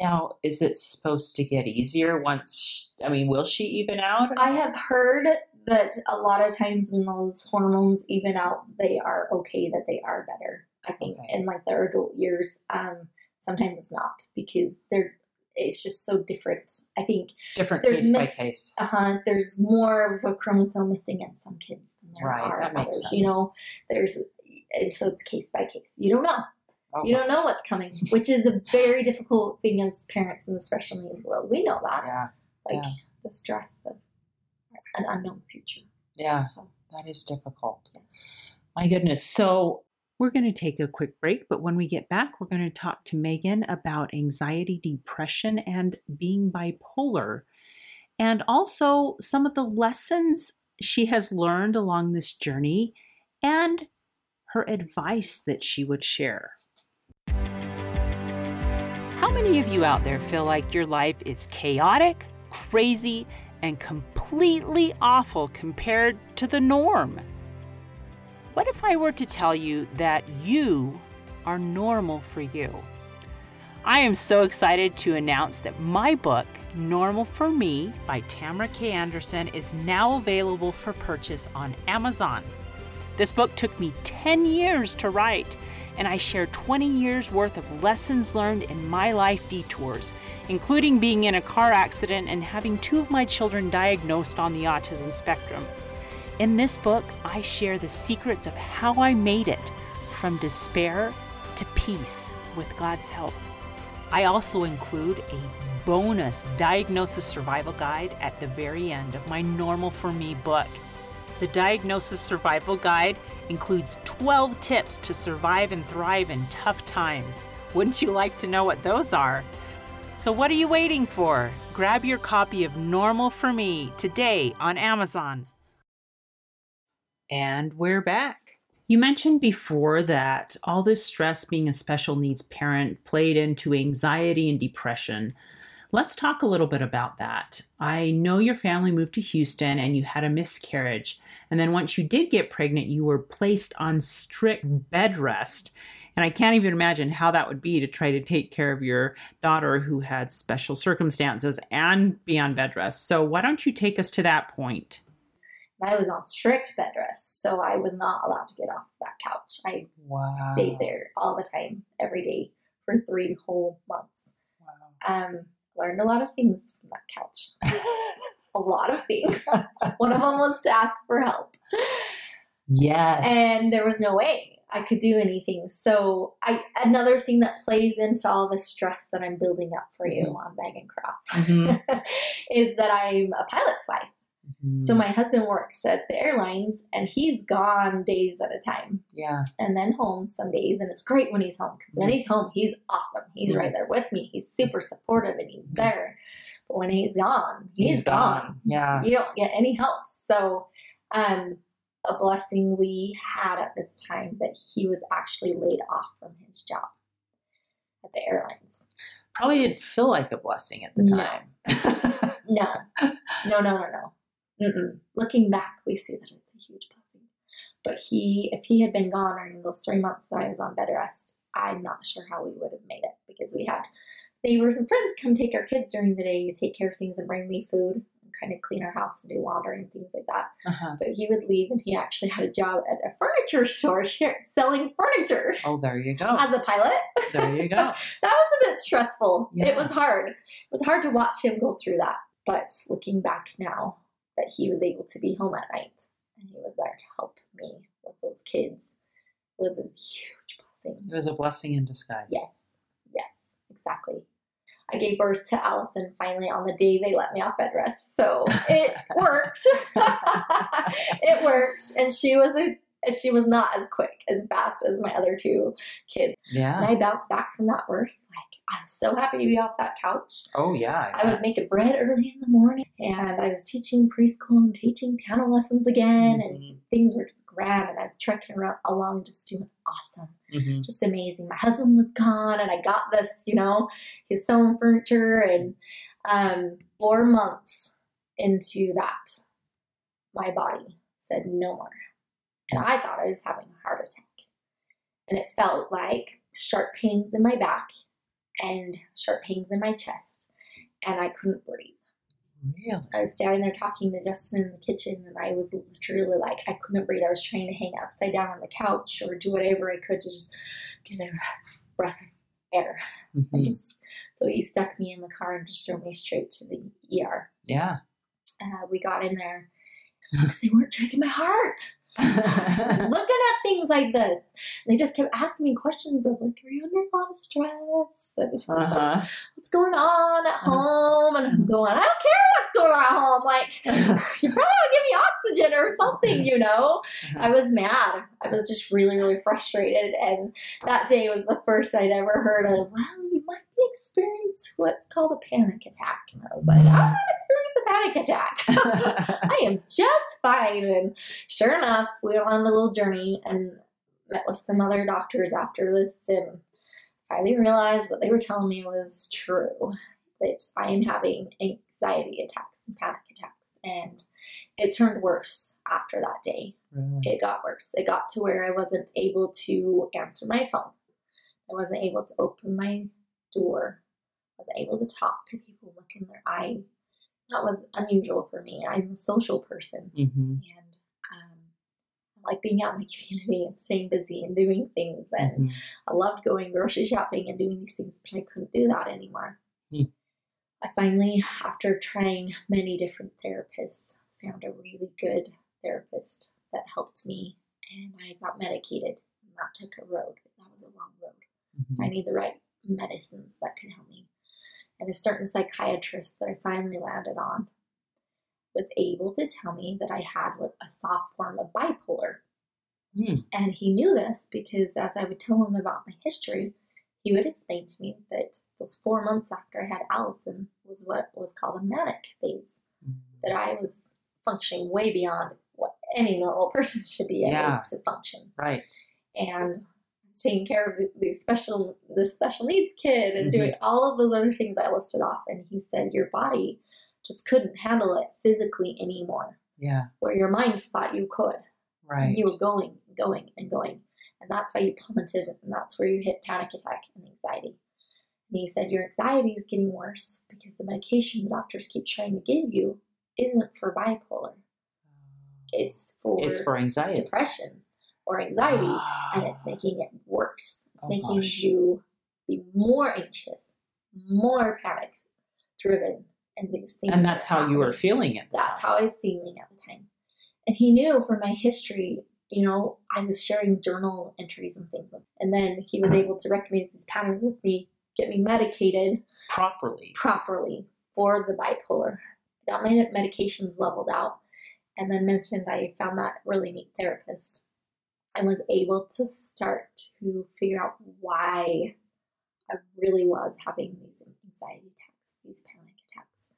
Speaker 3: Now, is it supposed to get easier once? I mean, will she even out?
Speaker 1: I have heard that a lot of times when those hormones even out, they are okay, that they are better. I think
Speaker 3: Okay.
Speaker 1: in like their adult years, um, sometimes not because they're. It's just so different. I think
Speaker 3: different
Speaker 1: there's
Speaker 3: case by case.
Speaker 1: uh-huh, there's more of a chromosome missing in some kids than there
Speaker 3: Right,
Speaker 1: are
Speaker 3: that makes
Speaker 1: others. You know, there's and so it's case by case. You don't know. You don't know what's coming, which is a very difficult thing as parents in the special needs world. We know that,
Speaker 3: yeah,
Speaker 1: like
Speaker 3: yeah.
Speaker 1: the stress of an unknown future.
Speaker 3: yeah,
Speaker 1: So.
Speaker 3: that is difficult.
Speaker 1: Yes.
Speaker 3: My goodness. So,
Speaker 2: We're going to take a quick break, but when we get back, we're going to talk to Megan about anxiety, depression, and being bipolar, and also some of the lessons she has learned along this journey and her advice that she would share. How many of you out there feel like your life is chaotic, crazy, and completely awful compared to the norm? What if I were to tell you that you are normal for you? I am so excited to announce that my book, Normal for Me by Tamara K. Anderson, is now available for purchase on Amazon. This book took me 10 years to write, and I share 20 years worth of lessons learned in my life detours, including being in a car accident and having two of my children diagnosed on the autism spectrum. In this book, I share the secrets of how I made it from despair to peace with God's help. I also include a bonus diagnosis survival guide at the very end of my Normal for Me book. The Diagnosis Survival Guide includes 12 tips to survive and thrive in tough times. Wouldn't you like to know what those are? So, what are you waiting for? Grab your copy of Normal for Me today on Amazon.
Speaker 3: And we're back.
Speaker 4: You mentioned before that all this stress being a special needs parent played into anxiety and depression. Let's talk a little bit about that. I know your family moved to Houston and you had a miscarriage. And then once you did get pregnant, you were placed on strict bed rest. And I can't even imagine how that would be to try to take care of your daughter who had special circumstances and be on bed rest. So, why don't you take us to that point?
Speaker 1: I was on strict bed rest, so I was not allowed to get off that couch. I
Speaker 2: Wow.
Speaker 1: stayed there all the time, every day, for three whole months.
Speaker 2: Wow.
Speaker 1: Um, learned a lot of things from that couch. a lot of things. One of them was to ask for help.
Speaker 2: Yes.
Speaker 1: and there was no way I could do anything. So I another thing that plays into all the stress that I'm building up for you on Megan Croft
Speaker 2: Mhm.
Speaker 1: is that I'm a pilot's wife.
Speaker 2: Mhm.
Speaker 1: So my husband works at the airlines and he's gone days at a time
Speaker 2: yeah.
Speaker 1: and then home some days and it's great when he's home because when he's home he's awesome. He's right there with me. He's super supportive and he's there. But when he's gone, he's gone
Speaker 2: Yeah.
Speaker 1: you don't get any help. So, um, a blessing we had at this time that he was actually laid off from his job at the airlines.
Speaker 2: Probably didn't feel like a blessing at the
Speaker 1: No.
Speaker 2: time.
Speaker 1: No, no, no, no, no. Mm-mm. Looking back, we see that it's a huge blessing. But he, if he had been gone during those three months that I was on bed rest, I'm not sure how we would have made it because we had neighbors and friends come take our kids during the day to take care of things and bring me food and kind of clean our house and do laundry and things like that.
Speaker 2: uh-huh.
Speaker 1: but he would leave and he actually had a job at a furniture store selling furniture
Speaker 2: Oh, there you go.
Speaker 1: as a pilot.
Speaker 2: There you go.
Speaker 1: that was a bit stressful.
Speaker 2: Yeah.
Speaker 1: It was hard. It was hard to watch him go through that. But looking back now, that he was able to be home at night and he was there to help me with those kids it was a huge blessing.
Speaker 2: It was a blessing in disguise.
Speaker 1: Yes, yes, exactly. I gave birth to Allison finally on the day they let me off bed rest. So it worked. it worked. And she was a she was not as quick and fast as my other two kids.
Speaker 2: Yeah.
Speaker 1: And I bounced back from that birth. Like I was so happy to be off that couch.
Speaker 2: Oh, yeah.
Speaker 1: I was making bread early in the morning and I was teaching preschool and teaching piano lessons again and
Speaker 2: Mhm.
Speaker 1: things were just grand and I was trekking around along just doing awesome
Speaker 2: Mhm.
Speaker 1: just amazing. My husband was gone, and I got this, you know, he was selling furniture. And um, four months into that, my body said no more. And I thought I was having a heart attack. And it felt like sharp pains in my back and sharp pains in my chest. And I couldn't breathe.
Speaker 2: Really?
Speaker 1: I was standing there talking to Justin in the kitchen, and I was literally like, I couldn't breathe. I was trying to hang upside down on the couch or do whatever I could to just get a breath of air. I
Speaker 2: Mhm.
Speaker 1: just so he stuck me in the car and just drove me straight to the ER.
Speaker 2: Yeah.
Speaker 1: Uh, we got in there because they weren't checking my heart. Looking at things like this, and they just kept asking me questions of like, "Are you under a lot of stress?" And
Speaker 2: uh-huh.
Speaker 1: what's going on at home? And I'm going, I don't care what's going on at home. Like, you probably give me oxygen or something, you know? I was mad. I was just really, really frustrated. And that day was the first I'd ever heard of, well, you might be experiencing what's called a panic attack. And I was like, I'm not experiencing a panic attack. I am just fine. And sure enough, we went on a little journey and met with some other doctors after this and finally realized what they were telling me was true that I am having anxiety attacks and panic attacks. And it turned worse after that day.
Speaker 2: really?
Speaker 1: It got worse. It got to where I wasn't able to answer my phone. I wasn't able to open my door. I wasn't able to talk to people, look in their eye. That was unusual for me. I'm a social person
Speaker 2: Mhm.
Speaker 1: and um, I like being out in the community and staying busy and doing things. And
Speaker 2: Mhm.
Speaker 1: I loved going grocery shopping and doing these things, but I couldn't do that anymore.
Speaker 2: Hmm.
Speaker 1: I finally, after trying many different therapists, found a really good therapist that helped me, and I got medicated. And that took a road. But that was a long road. I need the right medicines that can help me. And a certain psychiatrist that I finally landed on was able to tell me that I had what a soft form of bipolar.
Speaker 2: Hmm.
Speaker 1: And he knew this because as I would tell him about my history, he would explain to me that those four months after I had Allison was what was called a manic phase, that I was functioning way beyond what any normal person should be able
Speaker 2: Yeah.
Speaker 1: to function.
Speaker 2: Right.
Speaker 1: And taking care of the, special the special needs kid and
Speaker 2: Mhm.
Speaker 1: doing all of those other things I listed off. And he said your body just couldn't handle it physically anymore,
Speaker 2: Yeah.
Speaker 1: where your mind thought you could.
Speaker 2: Right.
Speaker 1: You were going, going, and going. And that's why you plummeted, and that's where you hit panic attack and anxiety. And he said, Your anxiety is getting worse because the medication the doctors keep trying to give you isn't for bipolar, it's for,
Speaker 2: It's for anxiety.
Speaker 1: depression or anxiety,
Speaker 2: Ah.
Speaker 1: and it's making it worse. It's
Speaker 2: Oh,
Speaker 1: making
Speaker 2: gosh.
Speaker 1: you be more anxious, more panic driven, and these things.
Speaker 2: And that's how you were
Speaker 1: happening
Speaker 2: feeling it.
Speaker 1: that's how I was feeling at the time. And he knew from my history, you know, I was sharing journal entries and things. And then he was able to recognize these patterns with me, get me medicated
Speaker 2: properly.
Speaker 1: properly for the bipolar. Got my medications leveled out, and then mentioned I found that really neat therapist and was able to start to figure out why I really was having these anxiety attacks, these panic attacks.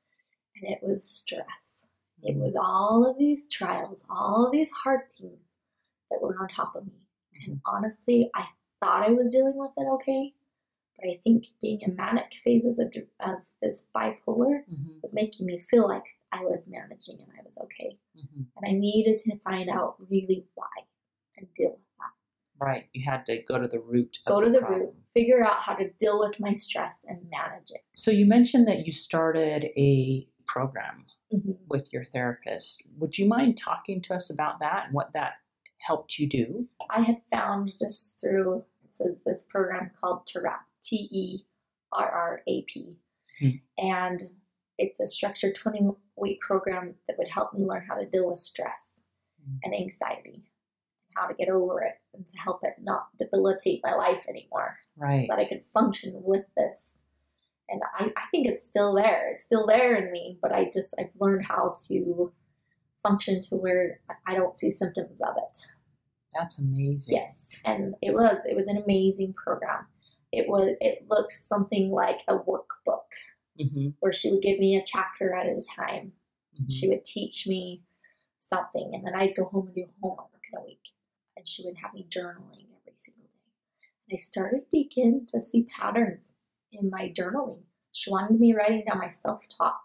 Speaker 1: And it was stress. It was all of these trials, all of these hard things that were on top of me. And honestly, I thought I was dealing with it okay, but I think being in manic phases of, of this bipolar
Speaker 2: Mhm,
Speaker 1: was making me feel like I was managing and I was okay.
Speaker 2: mhm.
Speaker 1: And I needed to find out really why and deal with that.
Speaker 2: Right. You had to go to the root.
Speaker 1: Go to the
Speaker 2: problem.
Speaker 1: root, figure out how to deal with my stress and manage it.
Speaker 2: So you mentioned that you started a program
Speaker 1: Mhm.
Speaker 2: with your therapist. Would you mind talking to us about that and what that helped you do?
Speaker 1: I had found just through it says this program called TERRAP, T E R R A P,
Speaker 2: Mhm.
Speaker 1: and it's a structured twenty week program that would help me learn how to deal with stress
Speaker 2: Mhm.
Speaker 1: and anxiety, how to get over it, and to help it not debilitate my life anymore,
Speaker 2: Right.
Speaker 1: so that I could function with this. And I, I think it's still there. It's still there in me, but I just I've learned how to function to where I don't see symptoms of it.
Speaker 2: That's amazing.
Speaker 1: Yes, and it was it was an amazing program. It was it looked something like a workbook
Speaker 2: hmm
Speaker 1: where she would give me a chapter at a time.
Speaker 2: hmm
Speaker 1: She would teach me something, and then I'd go home and do homework in a week, and she would have me journaling every single day. And I started to begin to see patterns in my journaling. She wanted me writing down my self talk,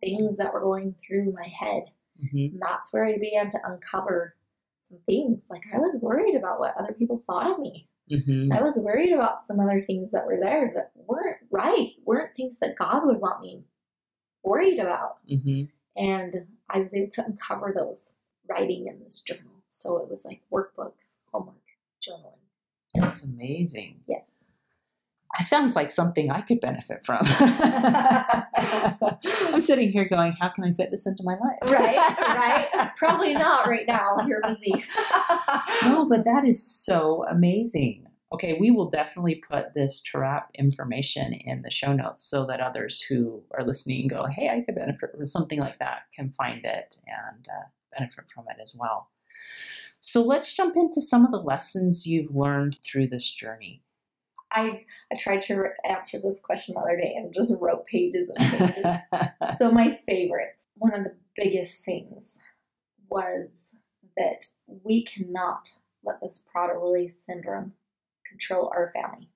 Speaker 1: things that were going through my head.
Speaker 2: hmm
Speaker 1: And that's where I began to uncover some things. Like I was worried about what other people thought of me.
Speaker 2: hmm
Speaker 1: I was worried about some other things that were there that weren't right, weren't things that God would want me worried about.
Speaker 2: hmm
Speaker 1: And I was able to uncover those writing in this journal. So it was like workbooks, homework, journaling.
Speaker 2: That's amazing.
Speaker 1: Yes.
Speaker 2: It sounds like something I could benefit from. I'm sitting here going, how can I fit this into my life?
Speaker 1: Right, right. Probably not right now. You're busy.
Speaker 2: No, but that is so amazing. Okay, we will definitely put this TERRAP information in the show notes so that others who are listening go, hey, I could benefit from something like that, can find it and uh, benefit from it as well. So let's jump into some of the lessons you've learned through this journey.
Speaker 1: I I tried to answer this question the other day and just wrote pages and pages. so my favorites, one of the biggest things was that we cannot let this Prader-Willi syndrome control our family.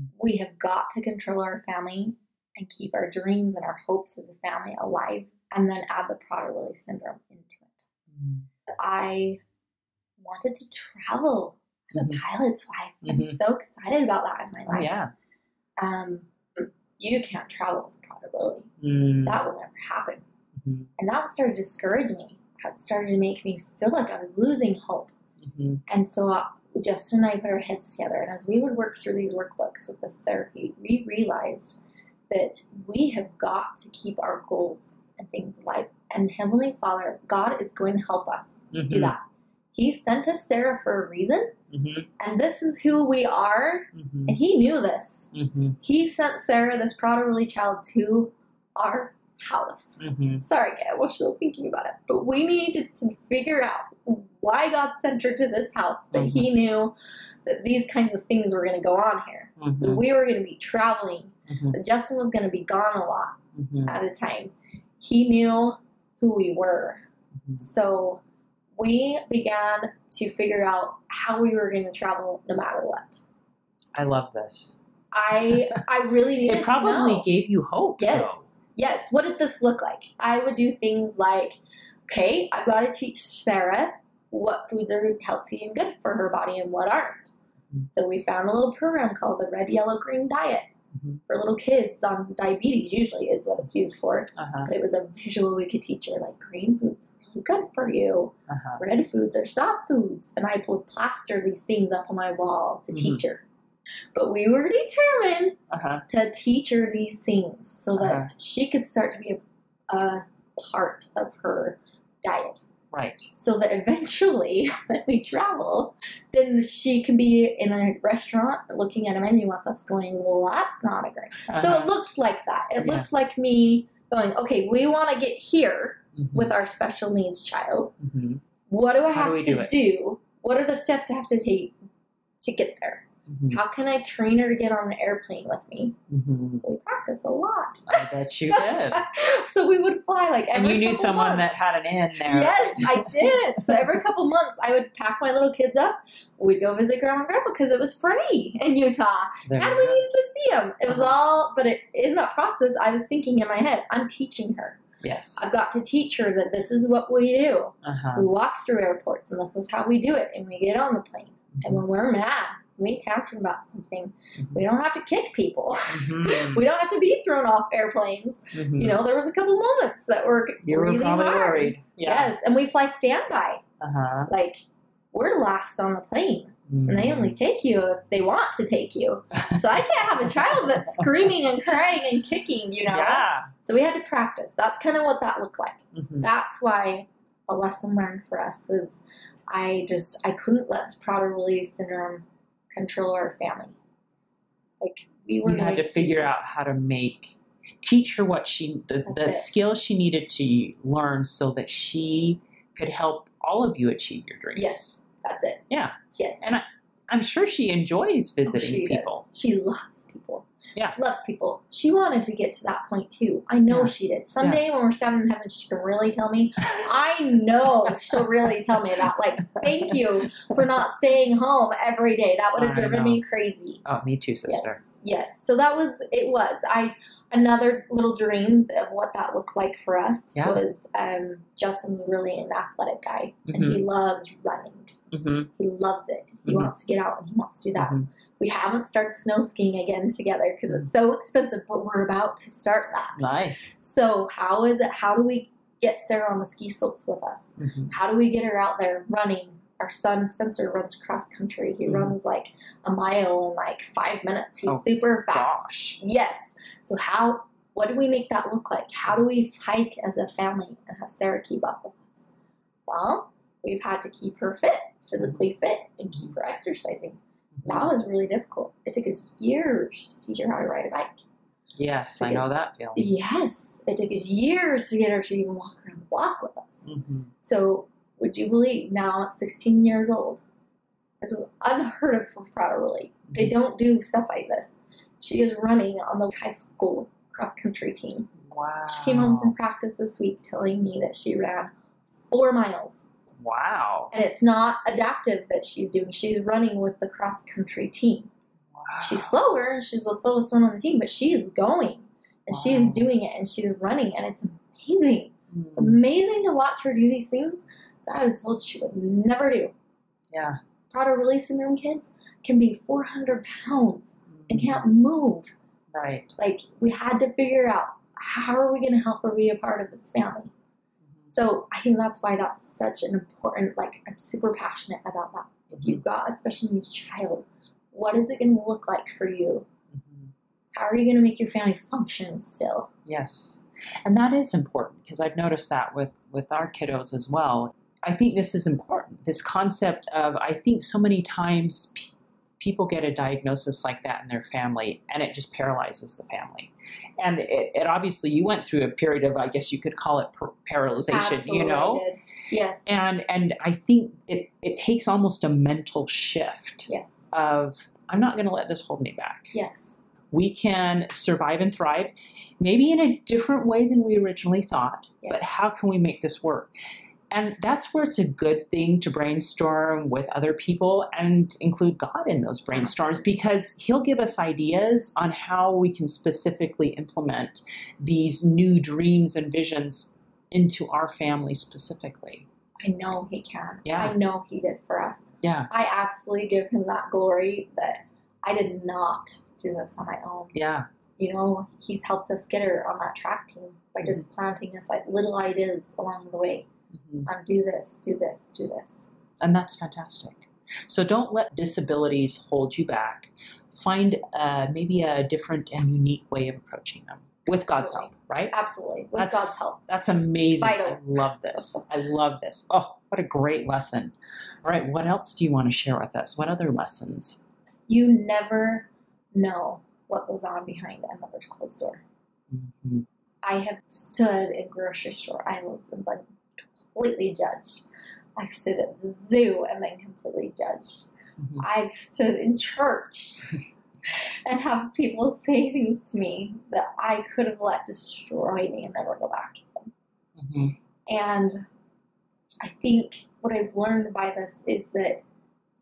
Speaker 2: Mm.
Speaker 1: We have got to control our family and keep our dreams and our hopes as a family alive, and then add the Prader-Willi syndrome into it.
Speaker 2: Mm.
Speaker 1: I wanted to travel. I'm a
Speaker 2: Mhm.
Speaker 1: pilot's wife. I'm
Speaker 2: Mhm.
Speaker 1: so excited about that in my
Speaker 2: Oh,
Speaker 1: life.
Speaker 2: yeah.
Speaker 1: Um, you can't travel with.
Speaker 2: Mm.
Speaker 1: That will never happen.
Speaker 2: Mhm.
Speaker 1: And that started to discourage me. That started to make me feel like I was losing hope.
Speaker 2: Mhm.
Speaker 1: And so uh, Justin and I put our heads together, and as we would work through these workbooks with this therapy, we realized that we have got to keep our goals and things life And Heavenly Father, God is going to help us do
Speaker 2: Mhm.
Speaker 1: that. He sent us Sarah for a reason,
Speaker 2: Mhm.
Speaker 1: and this is who we are.
Speaker 2: Mhm.
Speaker 1: And He knew this.
Speaker 2: Mhm.
Speaker 1: He sent Sarah, this Prader-Willi child, to our house.
Speaker 2: Mhm.
Speaker 1: Sorry, I get still thinking about it. But we needed to figure out why God sent her to this house, that He knew that these kinds of things were going to go on here. That we were going to be traveling, that Justin was going to be gone a lot
Speaker 2: Mhm.
Speaker 1: at a time. He knew who we were.
Speaker 2: Mhm.
Speaker 1: So we began to figure out how we were going to travel no matter what.
Speaker 2: I love this.
Speaker 1: I I really needed
Speaker 2: It probably gave you hope.
Speaker 1: Yes. Yes. What did this look like? I would do things like, okay, I've got to teach Sarah what foods are healthy and good for her body and what aren't.
Speaker 2: Mhm.
Speaker 1: So we found a little program called the Red, Yellow, Green Diet
Speaker 2: Mhm.
Speaker 1: for little kids on diabetes. Usually is what it's used for.
Speaker 2: Uh-huh.
Speaker 1: But it was a visual we could teach her like green foods are really good for you.
Speaker 2: Uh-huh.
Speaker 1: Red foods are stop foods. And I would plaster these things up on my wall to
Speaker 2: Mhm.
Speaker 1: teach her. But we were determined
Speaker 2: Uh-huh.
Speaker 1: to teach her these things so that
Speaker 2: Uh-huh.
Speaker 1: she could start to be a, a part of her diet.
Speaker 2: Right.
Speaker 1: So that eventually, when we travel, then she can be in a restaurant looking at a menu with us going, Well, that's not a great. So
Speaker 2: Uh-huh.
Speaker 1: it looked like that. It
Speaker 2: Yeah.
Speaker 1: looked like me going, Okay, we want to get here
Speaker 2: Mhm.
Speaker 1: with our special needs child.
Speaker 2: Mhm.
Speaker 1: What do I
Speaker 2: How
Speaker 1: have
Speaker 2: do
Speaker 1: to
Speaker 2: it?
Speaker 1: do? What are the steps I have to take to get there?
Speaker 2: Mhm.
Speaker 1: How can I train her to get on an airplane with me?
Speaker 2: Mhm.
Speaker 1: We practice a lot.
Speaker 2: I bet you did.
Speaker 1: so we would fly like
Speaker 2: and
Speaker 1: every
Speaker 2: you knew someone
Speaker 1: months.
Speaker 2: that had an in there.
Speaker 1: Yes, I did. So every couple months, I would pack my little kids up. We'd go visit grandma and grandpa because it was free in Utah,
Speaker 2: There
Speaker 1: and we
Speaker 2: go.
Speaker 1: needed to see them. It was
Speaker 2: Uh-huh.
Speaker 1: all, but it, in that process, I was thinking in my head, I'm teaching her.
Speaker 2: Yes.
Speaker 1: I've got to teach her that this is what we do.
Speaker 2: Uh-huh.
Speaker 1: We walk through airports, and this is how we do it. And we get on the plane, and when we're mad, we tantrum about something.
Speaker 2: Mhm.
Speaker 1: We don't have to kick people.
Speaker 2: Mhm.
Speaker 1: We don't have to be thrown off airplanes.
Speaker 2: Mhm.
Speaker 1: You know, there was a couple moments that were
Speaker 2: you
Speaker 1: really hard.
Speaker 2: worried. Yeah.
Speaker 1: Yes, and we fly standby.
Speaker 2: Uh-huh.
Speaker 1: Like we're last on the plane, and they only take you if they want to take you. So I can't have a child that's screaming and crying and kicking. You know.
Speaker 2: Yeah.
Speaker 1: So we had to practice. That's kind of what that looked like.
Speaker 2: Mhm.
Speaker 1: That's why a lesson learned for us is I just I couldn't let this Prader-Willi syndrome control our family. Like we were
Speaker 2: You had to figure out how to make teach her what she the, the
Speaker 1: it.
Speaker 2: skills she needed to learn so that she could help all of you achieve your dreams.
Speaker 1: Yes, that's it.
Speaker 2: Yeah.
Speaker 1: Yes.
Speaker 2: And I'm sure she enjoys
Speaker 1: Oh,
Speaker 2: visiting
Speaker 1: she
Speaker 2: people.
Speaker 1: Does. She loves people.
Speaker 2: Yeah.
Speaker 1: Loves people. She wanted to get to that point too. I know
Speaker 2: Yeah.
Speaker 1: she did. Someday when we're standing in heaven, she can really tell me. I know she'll really tell me that. Like, thank you for not staying home every day. That would have driven me crazy.
Speaker 2: Oh, me too, sister.
Speaker 1: Yes. Yes. So that was it was. I another little dream of what that looked like for us
Speaker 2: Yeah.
Speaker 1: was um, Justin's really an athletic guy and
Speaker 2: Mhm.
Speaker 1: he loves running.
Speaker 2: hmm
Speaker 1: He loves it. He
Speaker 2: Mhm.
Speaker 1: wants to get out and he wants to do that. We haven't started snow skiing again together because it's so expensive, but we're about to start that.
Speaker 2: Nice.
Speaker 1: So how is it? How do we get Sarah on the ski slopes with us?
Speaker 2: hmm
Speaker 1: How do we get her out there running? Our son Spencer runs cross country. He
Speaker 2: Mhm.
Speaker 1: runs like a mile in like five minutes. He's
Speaker 2: Oh,
Speaker 1: super fast.
Speaker 2: Gosh.
Speaker 1: Yes. So how? What do we make that look like? How do we hike as a family and have Sarah keep up with us? Well, we've had to keep her fit, physically fit, and keep her exercising. That was really difficult. It took us years to teach her how to ride a bike.
Speaker 2: Yes, I know that feeling.
Speaker 1: Yes, it took us years to get her to even walk around the block with us.
Speaker 2: hmm
Speaker 1: So, would you believe now at 16 years old? This is unheard of for Prada Really. They don't do stuff like this. She is running on the high school cross country team.
Speaker 2: Wow.
Speaker 1: She came home from practice this week telling me that she ran four miles.
Speaker 2: Wow.
Speaker 1: And it's not adaptive that she's doing. She's running with the cross country team.
Speaker 2: wow.
Speaker 1: She's slower and she's the slowest one on the team, but she is going and she is doing it and she's running and it's amazing. It's
Speaker 2: Mm.
Speaker 1: amazing to watch her do these things that I was told she would never do.
Speaker 2: Yeah.
Speaker 1: Prader-Willi syndrome kids can be 400 pounds and can't move.
Speaker 2: Right.
Speaker 1: Like, we had to figure out how are we going to help her be a part of this family. So I think that's why that's such an important, like, I'm super passionate about that. If you've got a special needs child, what is it going to look like for you?
Speaker 2: Mhm.
Speaker 1: How are you going to make your family function still?
Speaker 2: Yes. And that is important because I've noticed that with, with our kiddos as well. I think this is important. This concept of, I think so many times people get a diagnosis like that in their family and it just paralyzes the family. And it, it obviously, you went through a period of, I guess you could call it par- paralyzation,
Speaker 1: Absolutely,
Speaker 2: you know?
Speaker 1: Yes.
Speaker 2: And, and I think it, it takes almost a mental shift
Speaker 1: yes.
Speaker 2: of, I'm not going to let this hold me back
Speaker 1: Yes.
Speaker 2: we can survive and thrive, maybe in a different way than we originally thought,
Speaker 1: Yes.
Speaker 2: but how can we make this work? And that's where it's a good thing to brainstorm with other people and include God in those brainstorms because He'll give us ideas on how we can specifically implement these new dreams and visions into our family specifically.
Speaker 1: I know He can.
Speaker 2: Yeah.
Speaker 1: I know He did for us.
Speaker 2: Yeah.
Speaker 1: I absolutely give Him that glory that I did not do this on my own.
Speaker 2: Yeah.
Speaker 1: You know, He's helped us get her on that track team by just mm-hmm. planting us like little ideas along the way.
Speaker 2: Mhm.
Speaker 1: Um, do this, do this, do this.
Speaker 2: And that's fantastic. So don't let disabilities hold you back. Find uh, maybe a different and unique way of approaching them with God's help, right?
Speaker 1: Absolutely. With
Speaker 2: that's,
Speaker 1: God's help.
Speaker 2: That's amazing.
Speaker 1: Vital.
Speaker 2: I love this. I love this. Oh, what a great lesson. All right, what else do you want to share with us? What other lessons?
Speaker 1: You never know what goes on behind another's closed door.
Speaker 2: Mhm.
Speaker 1: I have stood in grocery store aisles and been completely judged. I've stood at the zoo and been completely judged.
Speaker 2: Mhm.
Speaker 1: I've stood in church and have people say things to me that I could have let destroy me and never go back.
Speaker 2: Mhm.
Speaker 1: And I think what I've learned by this is that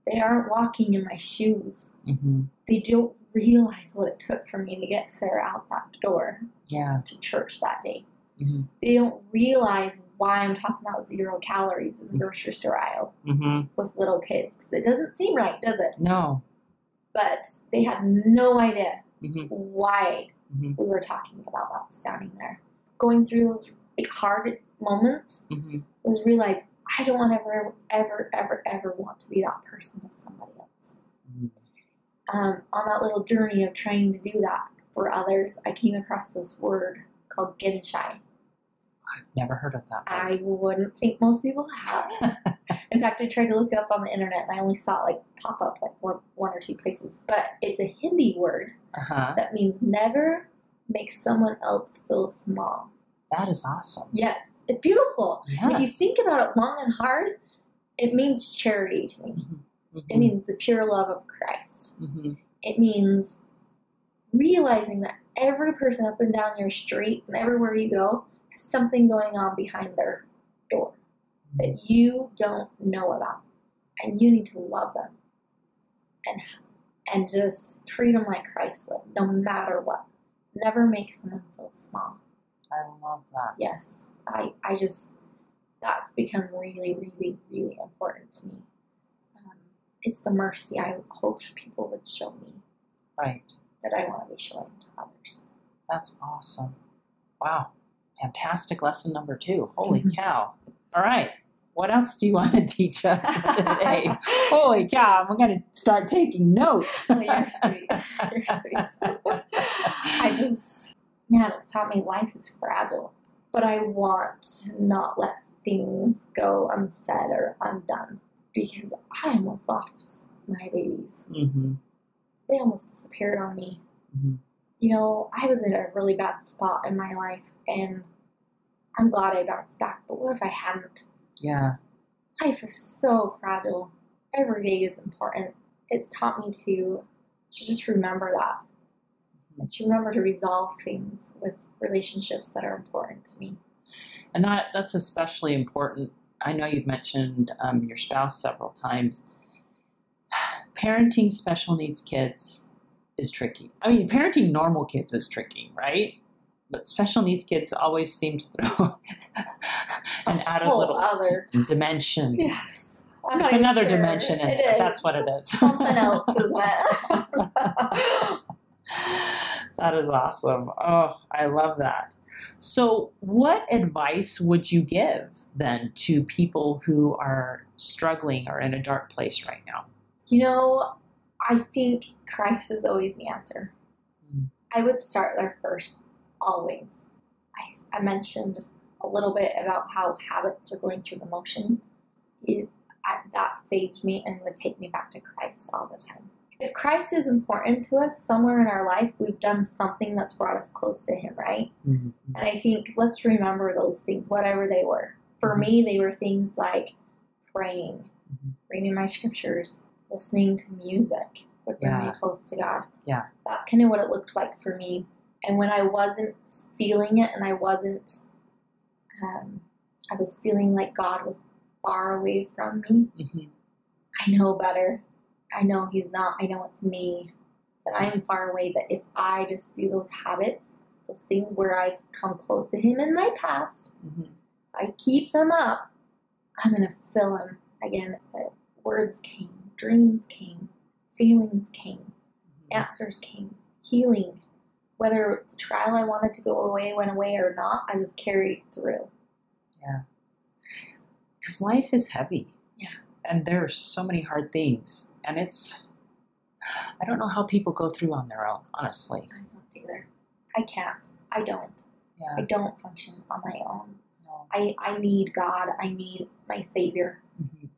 Speaker 1: they aren't walking in my shoes.
Speaker 2: Mhm.
Speaker 1: They don't realize what it took for me to get Sarah out that door
Speaker 2: Yeah.
Speaker 1: to church that day.
Speaker 2: Mhm.
Speaker 1: They don't realize why I'm talking about zero calories in the grocery store aisle
Speaker 2: Mhm.
Speaker 1: with little kids because it doesn't seem right, does it?
Speaker 2: No.
Speaker 1: But they had no idea
Speaker 2: Mhm.
Speaker 1: why
Speaker 2: Mhm.
Speaker 1: we were talking about that standing there. Going through those like, hard moments
Speaker 2: Mhm.
Speaker 1: was realize I don't want ever, ever, ever, ever want to be that person to somebody else. Um, on that little journey of trying to do that for others, I came across this word called genshai.
Speaker 2: Never heard of that.
Speaker 1: I wouldn't think most people have. In fact, I tried to look it up on the internet and I only saw it like pop up like one, one or two places. But it's a Hindi word
Speaker 2: Uh-huh.
Speaker 1: that means never make someone else feel small.
Speaker 2: That is awesome.
Speaker 1: Yes, it's beautiful.
Speaker 2: Yes.
Speaker 1: If you think about it long and hard, it means charity to me.
Speaker 2: Mhm.
Speaker 1: It means the pure love of Christ.
Speaker 2: Mhm.
Speaker 1: It means realizing that every person up and down your street and everywhere you go something going on behind their door that you don't know about. And you need to love them and and just treat them like Christ would, no matter what. Never make someone feel small.
Speaker 2: I love that.
Speaker 1: Yes, I, I just, that's become really, really, really important to me. Um, it's the mercy I hoped people would show me
Speaker 2: Right.
Speaker 1: that I want to be showing to others.
Speaker 2: That's awesome. Wow. Fantastic lesson number two. Holy cow. All right. What else do you want to teach us today? Holy cow. I'm going to start taking notes.
Speaker 1: Oh, you're sweet. You're sweet. I just, man, it's taught me life is fragile. But I want to not let things go unsaid or undone because I almost lost my babies.
Speaker 2: hmm
Speaker 1: They almost disappeared on me.
Speaker 2: Mhm.
Speaker 1: You know, I was in a really bad spot in my life and I'm glad I bounced back. But what if I hadn't?
Speaker 2: Yeah.
Speaker 1: Life is so fragile. Every day is important. It's taught me to, to just remember that and to remember to resolve things with relationships that are important to me.
Speaker 2: And that, that's especially important. I know you've mentioned um, your spouse several times. Parenting special needs kids is tricky. I mean, parenting normal kids is tricky, right? But special needs kids always seem to throw an
Speaker 1: a
Speaker 2: added little
Speaker 1: other.
Speaker 2: dimension.
Speaker 1: Yes. I'm
Speaker 2: It's another
Speaker 1: sure.
Speaker 2: dimension in it.
Speaker 1: It.
Speaker 2: That's what it is.
Speaker 1: Something else, isn't it?
Speaker 2: that is awesome. Oh, I love that. So, what advice would you give then to people who are struggling or in a dark place right now?
Speaker 1: You know, I think Christ is always the answer.
Speaker 2: Mm.
Speaker 1: I would start there first, always. I, I mentioned a little bit about how habits are going through the motion. It, that saved me and would take me back to Christ all the time. If Christ is important to us somewhere in our life, we've done something that's brought us close to Him, right?
Speaker 2: Mhm.
Speaker 1: And I think let's remember those things, whatever they were. For me, they were things like praying,
Speaker 2: Mhm.
Speaker 1: reading my scriptures, listening to music would bring me close to God.
Speaker 2: Yeah.
Speaker 1: That's kind of what it looked like for me. And when I wasn't feeling it and I wasn't um, I was feeling like God was far away from me.
Speaker 2: Mhm.
Speaker 1: I know better. I know He's not. I know it's me. That I am far away. That if I just do those habits, those things where I've come close to Him in my past,
Speaker 2: Mhm.
Speaker 1: I keep them up, I'm going to fill Him again. That words came, dreams came, feelings came, mm-hmm. answers came, healing. Whether the trial I wanted to go away went away or not, I was carried through. Yeah.
Speaker 2: Because life is heavy.
Speaker 1: Yeah.
Speaker 2: And there are so many hard things. And it's, I don't know how people go through on their own, honestly.
Speaker 1: I don't either. I can't. I don't.
Speaker 2: Yeah.
Speaker 1: I don't function on my own.
Speaker 2: No.
Speaker 1: I, I need God. I need my Savior.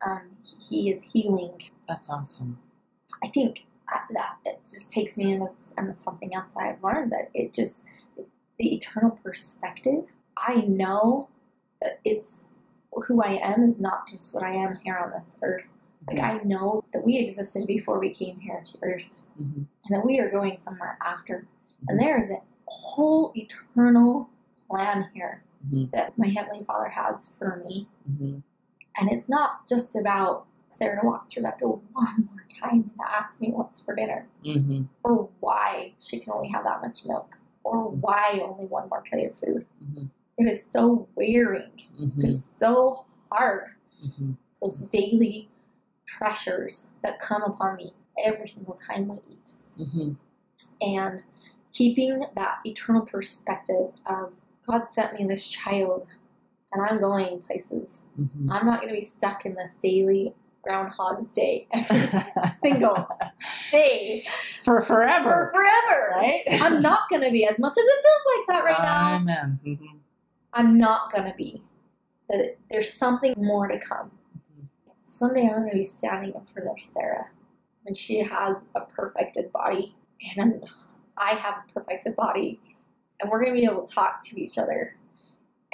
Speaker 1: Um, he is healing.
Speaker 2: That's awesome.
Speaker 1: I think uh, that it just takes me into, into something else I've learned that it just the eternal perspective. I know that it's who I am is not just what I am here on this earth. Like I know that we existed before we came here to earth,
Speaker 2: Mhm.
Speaker 1: and that we are going somewhere after. And there is a whole eternal plan here
Speaker 2: Mhm.
Speaker 1: that my heavenly Father has for me. And it's not just about Sarah to walk through that door one more time and ask me what's for dinner,
Speaker 2: Mhm.
Speaker 1: or why she can only have that much milk, or why only one more plate of food.
Speaker 2: Mhm.
Speaker 1: It is so wearing. It
Speaker 2: Mhm.
Speaker 1: is so hard.
Speaker 2: Mhm.
Speaker 1: Those daily pressures that come upon me every single time we eat.
Speaker 2: Mhm.
Speaker 1: And keeping that eternal perspective of God sent me this child and I'm going places.
Speaker 2: Mhm.
Speaker 1: I'm not going to be stuck in this daily Groundhog's Day every single day
Speaker 2: For forever.
Speaker 1: for
Speaker 2: forever. Right?
Speaker 1: I'm not going to be as much as it feels like that right now.
Speaker 2: Amen. Mhm.
Speaker 1: I'm not going to be. There's something more to come. Someday I'm going to be standing in front of Sarah when she has a perfected body and I have a perfected body and we're going to be able to talk to each other.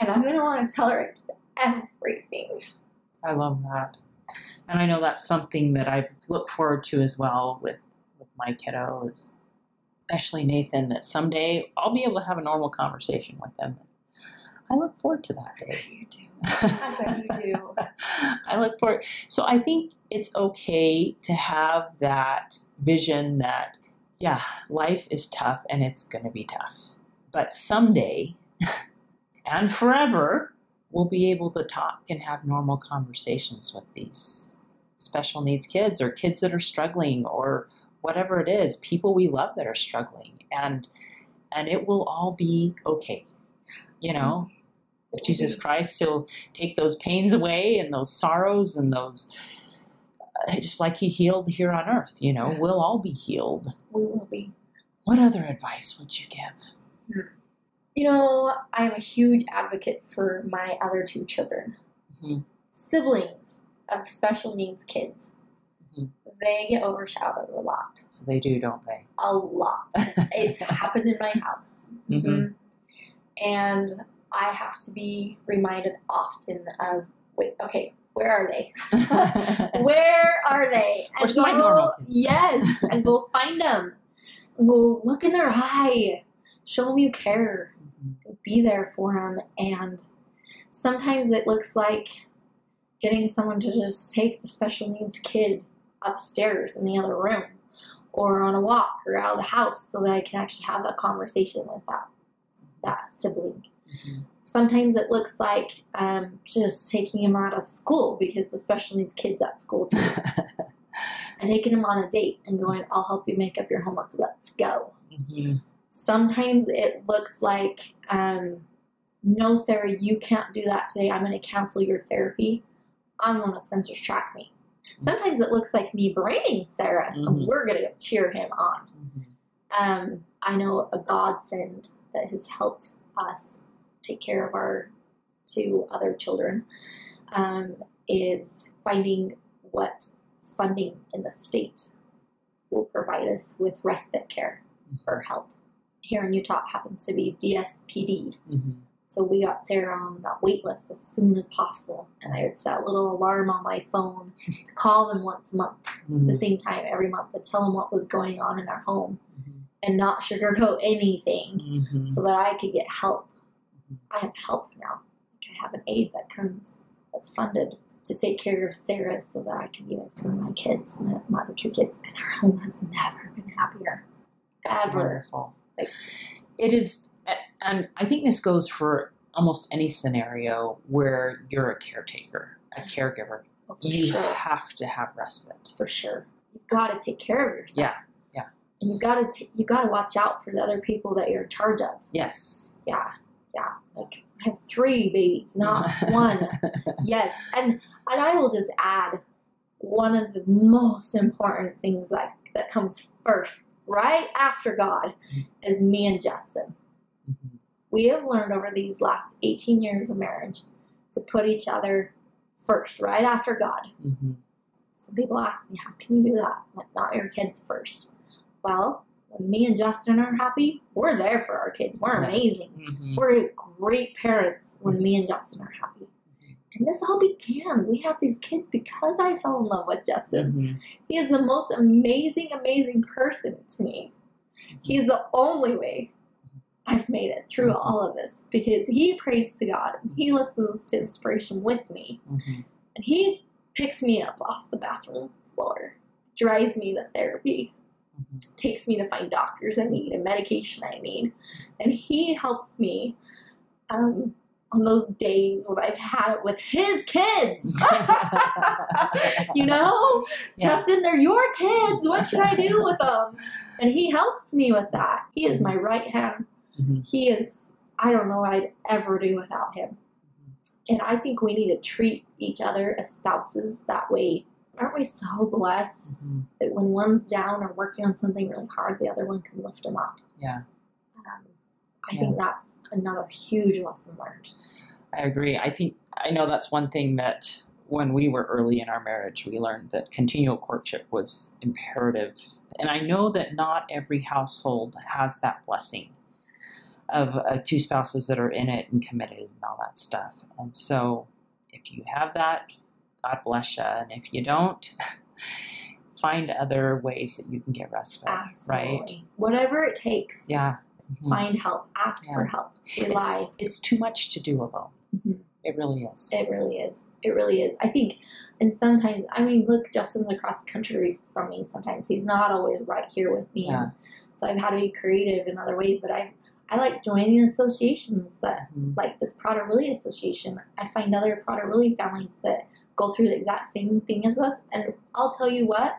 Speaker 1: And I'm going to want to tell her everything.
Speaker 2: I love that. And I know that's something that I've looked forward to as well with, with my kiddos, especially Nathan, that someday I'll be able to have a normal conversation with them. I look forward to that day.
Speaker 1: You do. I bet you do.
Speaker 2: I look forward. So I think it's okay to have that vision that, yeah, life is tough and it's going to be tough. But someday and forever, we'll be able to talk and have normal conversations with these special needs kids or kids that are struggling or whatever it is, people we love that are struggling. And and it will all be okay. You know,
Speaker 1: will
Speaker 2: Jesus. Christ, He'll take those pains away and those sorrows and those, uh, just like He healed here on earth, you know,
Speaker 1: Yeah.
Speaker 2: we'll all be healed.
Speaker 1: We will be.
Speaker 2: What other advice would you give?
Speaker 1: You know, I'm a huge advocate for my other two children.
Speaker 2: Mhm.
Speaker 1: Siblings of special needs kids.
Speaker 2: Mhm.
Speaker 1: They get overshadowed a lot.
Speaker 2: They do, don't they?
Speaker 1: A lot. it's happened in my house.
Speaker 2: Mhm.
Speaker 1: Mhm. And I have to be reminded often of wait, okay, where are they? Where are they? And
Speaker 2: Where's my normal?
Speaker 1: Yes, and go find them. Go look in their eye. Show them you care. Be there for them. And sometimes it looks like getting someone to just take the special needs kid upstairs in the other room or on a walk or out of the house so that I can actually have that conversation with that that sibling.
Speaker 2: Mhm.
Speaker 1: Sometimes it looks like um, just taking him out of school because the special needs kids at school too, and taking him on a date and going, "I'll help you make up your homework. Let's go."
Speaker 2: Mhm.
Speaker 1: Sometimes it looks like, um, "No, Sarah, you can't do that today. I'm going to cancel your therapy. I'm going to Spencer's track me. Sometimes it looks like me berating Sarah, and
Speaker 2: Mhm.
Speaker 1: we're going to cheer him on.
Speaker 2: Mhm.
Speaker 1: Um, I know a godsend that has helped us take care of our two other children um, is finding what funding in the state will provide us with respite care or help. Here in Utah, happens to be DSPD.
Speaker 2: Mhm.
Speaker 1: So we got Sarah on that wait list as soon as possible. And I would set a little alarm on my phone to call them once a month,
Speaker 2: Mhm.
Speaker 1: the same time every month, to tell them what was going on in our home
Speaker 2: Mhm.
Speaker 1: and not sugarcoat anything
Speaker 2: Mhm.
Speaker 1: so that I could get help.
Speaker 2: Mhm.
Speaker 1: I have help now. I I have an aide that comes that's funded to take care of Sarah so that I can be there for my kids, my, my other two kids. And our home has never been happier.
Speaker 2: That's
Speaker 1: Ever.
Speaker 2: wonderful.
Speaker 1: Like-
Speaker 2: it is, and I think this goes for almost any scenario where you're a caretaker, a mm-hmm. caregiver.
Speaker 1: Oh,
Speaker 2: You
Speaker 1: sure.
Speaker 2: have to have respite.
Speaker 1: For sure. You've got to take care of yourself.
Speaker 2: Yeah, yeah.
Speaker 1: And you got to t- you got to watch out for the other people that you're in charge of.
Speaker 2: Yes.
Speaker 1: Yeah, yeah. Like I have three babies, not one. Yes, and and I will just add one of the most important things that that comes first, right after God, is me and Justin.
Speaker 2: Mhm.
Speaker 1: We have learned over these last 18 years of marriage to put each other first, right after God.
Speaker 2: Mhm.
Speaker 1: Some people ask me, how can you do that? Like, not your kids first. Well, when me and Justin are happy, we're there for our kids. We're amazing.
Speaker 2: Mhm.
Speaker 1: We're great parents when me and Justin are happy. And this all began. We have these kids because I fell in love with Justin.
Speaker 2: Mhm.
Speaker 1: He is the most amazing, amazing person to me. He's the only way I've made it through
Speaker 2: Mhm.
Speaker 1: all of this because he prays to God and he listens to inspiration with me
Speaker 2: Mhm.
Speaker 1: and he picks me up off the bathroom floor, drives me to therapy, takes me to find doctors I need and medication I need. And he helps me um, on those days when I've had it with his kids. you know,
Speaker 2: Yeah.
Speaker 1: Justin, they're your kids. What should I do with them? And he helps me with that. He is my right hand.
Speaker 2: Mhm.
Speaker 1: He is, I don't know what I'd ever do without him. And I think we need to treat each other as spouses that way. Aren't we so blessed
Speaker 2: Mhm.
Speaker 1: that when one's down or working on something really hard, the other one can lift them up?
Speaker 2: Yeah.
Speaker 1: Um, I think that's another huge lesson learned.
Speaker 2: I agree. I think I know that's one thing that when we were early in our marriage, we learned that continual courtship was imperative. And I know that not every household has that blessing of uh, two spouses that are in it and committed and all that stuff. And so, if you have that, God bless you. And if you don't, find other ways that you can get respite.
Speaker 1: Absolutely.
Speaker 2: Right?
Speaker 1: Whatever it takes,
Speaker 2: Yeah. Mhm.
Speaker 1: find help, ask for help,
Speaker 2: It's,
Speaker 1: rely.
Speaker 2: it's too much to do alone.
Speaker 1: Mhm.
Speaker 2: It really is.
Speaker 1: It really is. It really is. I think, and sometimes, I mean, look, Justin's across the country from me sometimes. He's not always right here with me.
Speaker 2: Yeah.
Speaker 1: So I've had to be creative in other ways, but I, I like joining associations that,
Speaker 2: Mhm.
Speaker 1: like this Prader-Willi Association. I find other Prader-Willi families that go through the exact same thing as us. And I'll tell you what,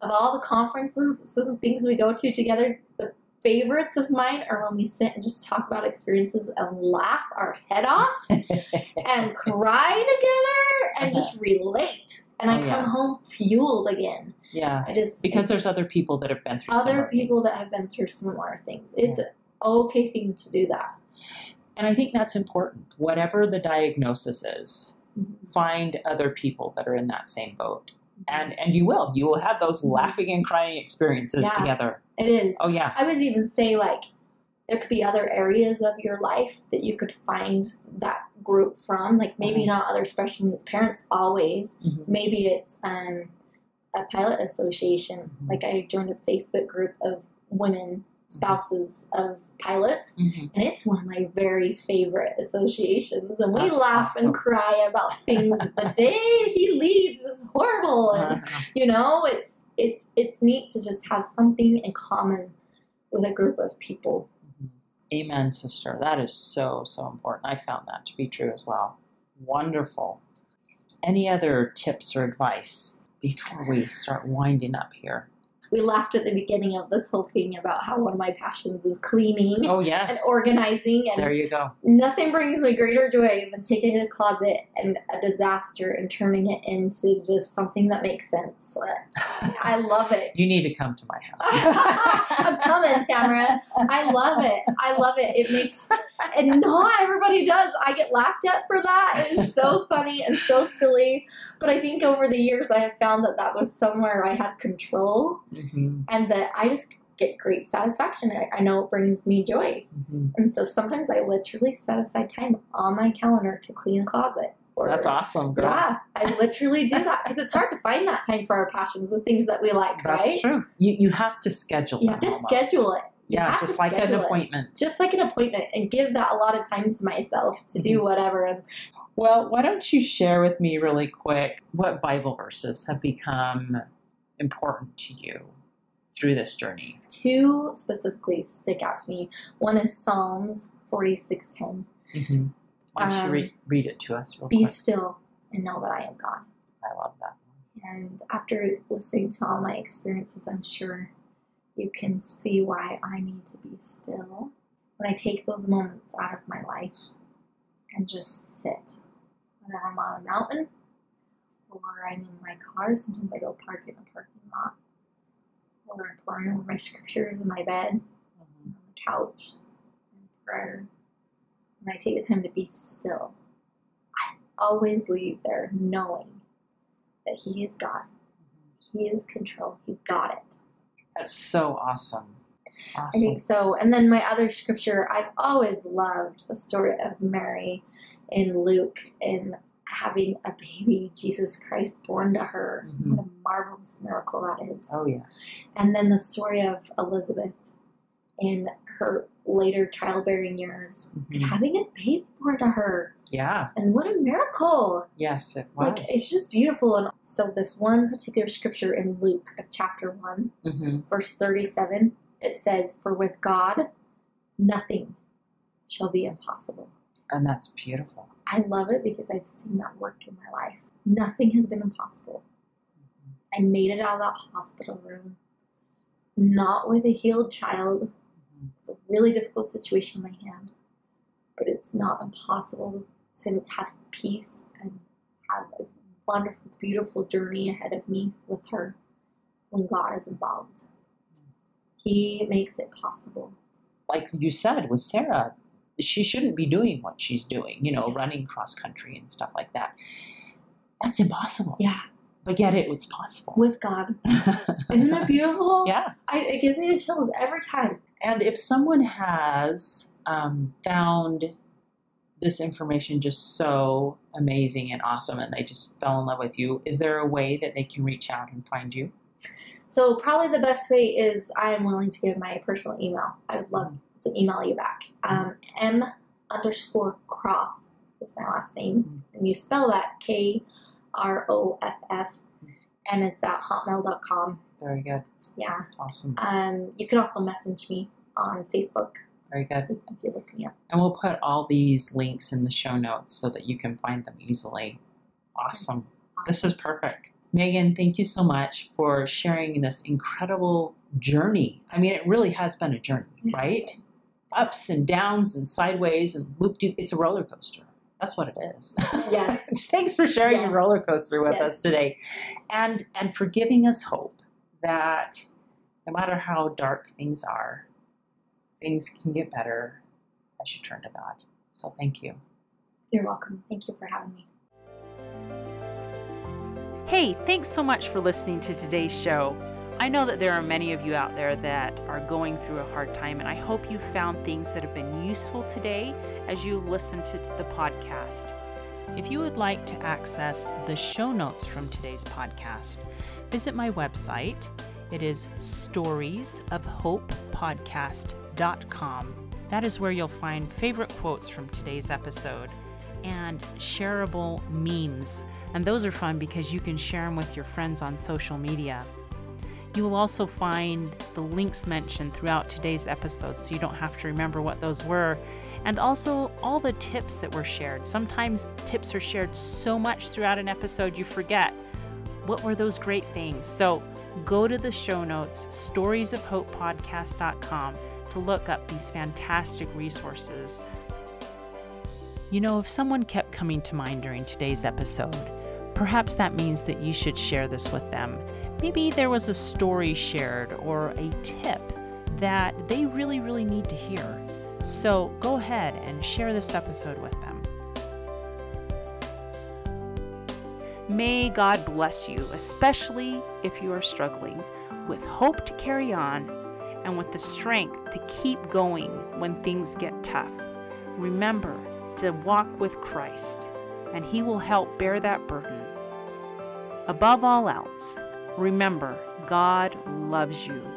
Speaker 1: of all the conferences and things we go to together, the favorites of mine are when we sit and just talk about experiences and laugh our head off and cry together and just relate. And I
Speaker 2: Oh,
Speaker 1: come
Speaker 2: yeah.
Speaker 1: home fueled again.
Speaker 2: yeah.
Speaker 1: I just
Speaker 2: Because there's other people that have been through
Speaker 1: other
Speaker 2: similar
Speaker 1: people
Speaker 2: things.
Speaker 1: that have been through similar things. It's an okay thing to do that.
Speaker 2: and I think that's important. Whatever the diagnosis is,
Speaker 1: Mm-hmm.
Speaker 2: find other people that are in that same boat, and and you will. You will have those laughing and crying experiences
Speaker 1: Mm-hmm. Yeah.
Speaker 2: together.
Speaker 1: It is.
Speaker 2: Oh yeah,
Speaker 1: I would even say like there could be other areas of your life that you could find that group from. Like maybe
Speaker 2: Mhm.
Speaker 1: not other special needs parents always.
Speaker 2: Mhm.
Speaker 1: Maybe it's um, a pilot association.
Speaker 2: Mhm.
Speaker 1: Like I joined a Facebook group of women spouses of pilots,
Speaker 2: Mhm.
Speaker 1: and it's one of my very favorite associations. And we
Speaker 2: That's
Speaker 1: laugh
Speaker 2: awesome.
Speaker 1: and cry about things. the day he leaves is horrible, and
Speaker 2: Uh-huh.
Speaker 1: you know it's it's it's neat to just have something in common with a group of people.
Speaker 2: Amen, sister. That is so so important. I found that to be true as well. Wonderful. Any other tips or advice before we start winding up here?
Speaker 1: We laughed at the beginning of this whole thing about how one of my passions is cleaning
Speaker 2: Oh yes.
Speaker 1: and organizing and
Speaker 2: there you go.
Speaker 1: Nothing brings me greater joy than taking a closet and a disaster and turning it into just something that makes sense. I love it.
Speaker 2: You need to come to my house.
Speaker 1: I'm coming, Tamara. I love it. I love it. It makes, and not everybody does. I get laughed at for that. It is so funny and so silly. But I think over the years, I have found that that was somewhere I had control
Speaker 2: Mhm,
Speaker 1: and that I just get great satisfaction. I, I know it brings me joy.
Speaker 2: mhm.
Speaker 1: And so sometimes I literally set aside time on my calendar to clean a closet. Or,
Speaker 2: That's awesome, girl.
Speaker 1: Yeah, I literally do that because it's hard to find that time for our passions, the things that we like,
Speaker 2: That's
Speaker 1: right?
Speaker 2: true. You you have to schedule.
Speaker 1: You have to
Speaker 2: almost.
Speaker 1: schedule it. You
Speaker 2: yeah, just like an
Speaker 1: schedule it.
Speaker 2: appointment.
Speaker 1: Just like an appointment, and give that a lot of time to myself to do
Speaker 2: Mhm.
Speaker 1: whatever.
Speaker 2: Well, why don't you share with me really quick what Bible verses have become important to you through this journey?
Speaker 1: two specifically stick out to me. One is Psalms forty six ten.
Speaker 2: Mm-hmm. Why don't you
Speaker 1: Um,
Speaker 2: read, read it to us real
Speaker 1: Be
Speaker 2: quick?
Speaker 1: still and know that I am God.
Speaker 2: I love that.
Speaker 1: And after listening to all my experiences, I'm sure you can see why I need to be still. When I take those moments out of my life and just sit, whether I'm on a mountain or I'm in my car, sometimes I go park in a parking lot, or I'm pouring over my scriptures in my bed,
Speaker 2: Mhm.
Speaker 1: on the couch, in prayer. When I take the time to be still, I always leave there knowing that He is God. He is control. He's got it.
Speaker 2: That's so awesome.
Speaker 1: I think so. And then my other scripture, I've always loved the story of Mary in Luke and having a baby, Jesus Christ, born to her.
Speaker 2: Mhm.
Speaker 1: What a marvelous miracle that is.
Speaker 2: Oh, yes.
Speaker 1: And then the story of Elizabeth in her later childbearing years,
Speaker 2: Mhm.
Speaker 1: having a baby born to her.
Speaker 2: Yeah.
Speaker 1: And what a miracle!
Speaker 2: Yes, it was.
Speaker 1: Like, it's just beautiful. And so, this one particular scripture in Luke of chapter 1,
Speaker 2: hmm
Speaker 1: verse 37, it says, For with God, nothing shall be impossible.
Speaker 2: And that's beautiful.
Speaker 1: I love it because I've seen that work in my life. Nothing has been impossible. I made it out of that hospital room, not with a healed child. It's a really difficult situation in my hand, but it's not impossible to have peace and have a wonderful, beautiful journey ahead of me with her when God is involved. He makes it possible.
Speaker 2: Like you said with Sarah, she shouldn't be doing what she's doing, you know, running cross country and stuff like that. That's impossible.
Speaker 1: Yeah,
Speaker 2: But yet it was possible.
Speaker 1: with God. Isn't that beautiful?
Speaker 2: yeah.
Speaker 1: I, it gives me the chills every time.
Speaker 2: And if someone has um, found this information just so amazing and awesome and they just fell in love with you, is there a way that they can reach out and find you?
Speaker 1: So probably the best way is I am willing to give my personal email. I would love to email you back. Um, M underscore Kroff is my last name, and you spell that K R O F F, and it's at hotmail.com.
Speaker 2: Very good.
Speaker 1: Yeah.
Speaker 2: Awesome.
Speaker 1: Um, you can also message me on Facebook
Speaker 2: Very good.
Speaker 1: if, you look me up.
Speaker 2: And we'll put all these links in the show notes so that you can find them easily. Awesome. This is perfect. Megan, thank you so much for sharing this incredible journey. I mean, it really has been a journey, right? Ups and downs and sideways and loop. It's a roller coaster. That's what it is.
Speaker 1: Yes.
Speaker 2: Thanks for sharing
Speaker 1: Yes.
Speaker 2: your roller coaster with
Speaker 1: Yes.
Speaker 2: us today, and and for giving us hope that no matter how dark things are, things can get better as you turn to God. So thank you.
Speaker 1: You're welcome. Thank you for having me.
Speaker 4: Hey, thanks so much for listening to today's show. I know that there are many of you out there that are going through a hard time, and I hope you found things that have been useful today as you listen to the podcast. If you would like to access the show notes from today's podcast, visit my website. It is storiesofhopepodcast.com. That is where you'll find favorite quotes from today's episode and shareable memes. And those are fun because you can share them with your friends on social media. You will also find the links mentioned throughout today's episode so you don't have to remember what those were. And also all the tips that were shared. Sometimes tips are shared so much throughout an episode you forget. What were those great things? So go to the show notes, storiesofhopepodcast.com, to look up these fantastic resources. You know, if someone kept coming to mind during today's episode, perhaps that means that you should share this with them. Maybe there was a story shared or a tip that they really, really need to hear. So go ahead and share this episode with them. May God bless you, especially if you are struggling, with hope to carry on and with the strength to keep going when things get tough. Remember to walk with Christ, and He will help bear that burden. Above all else, remember God loves you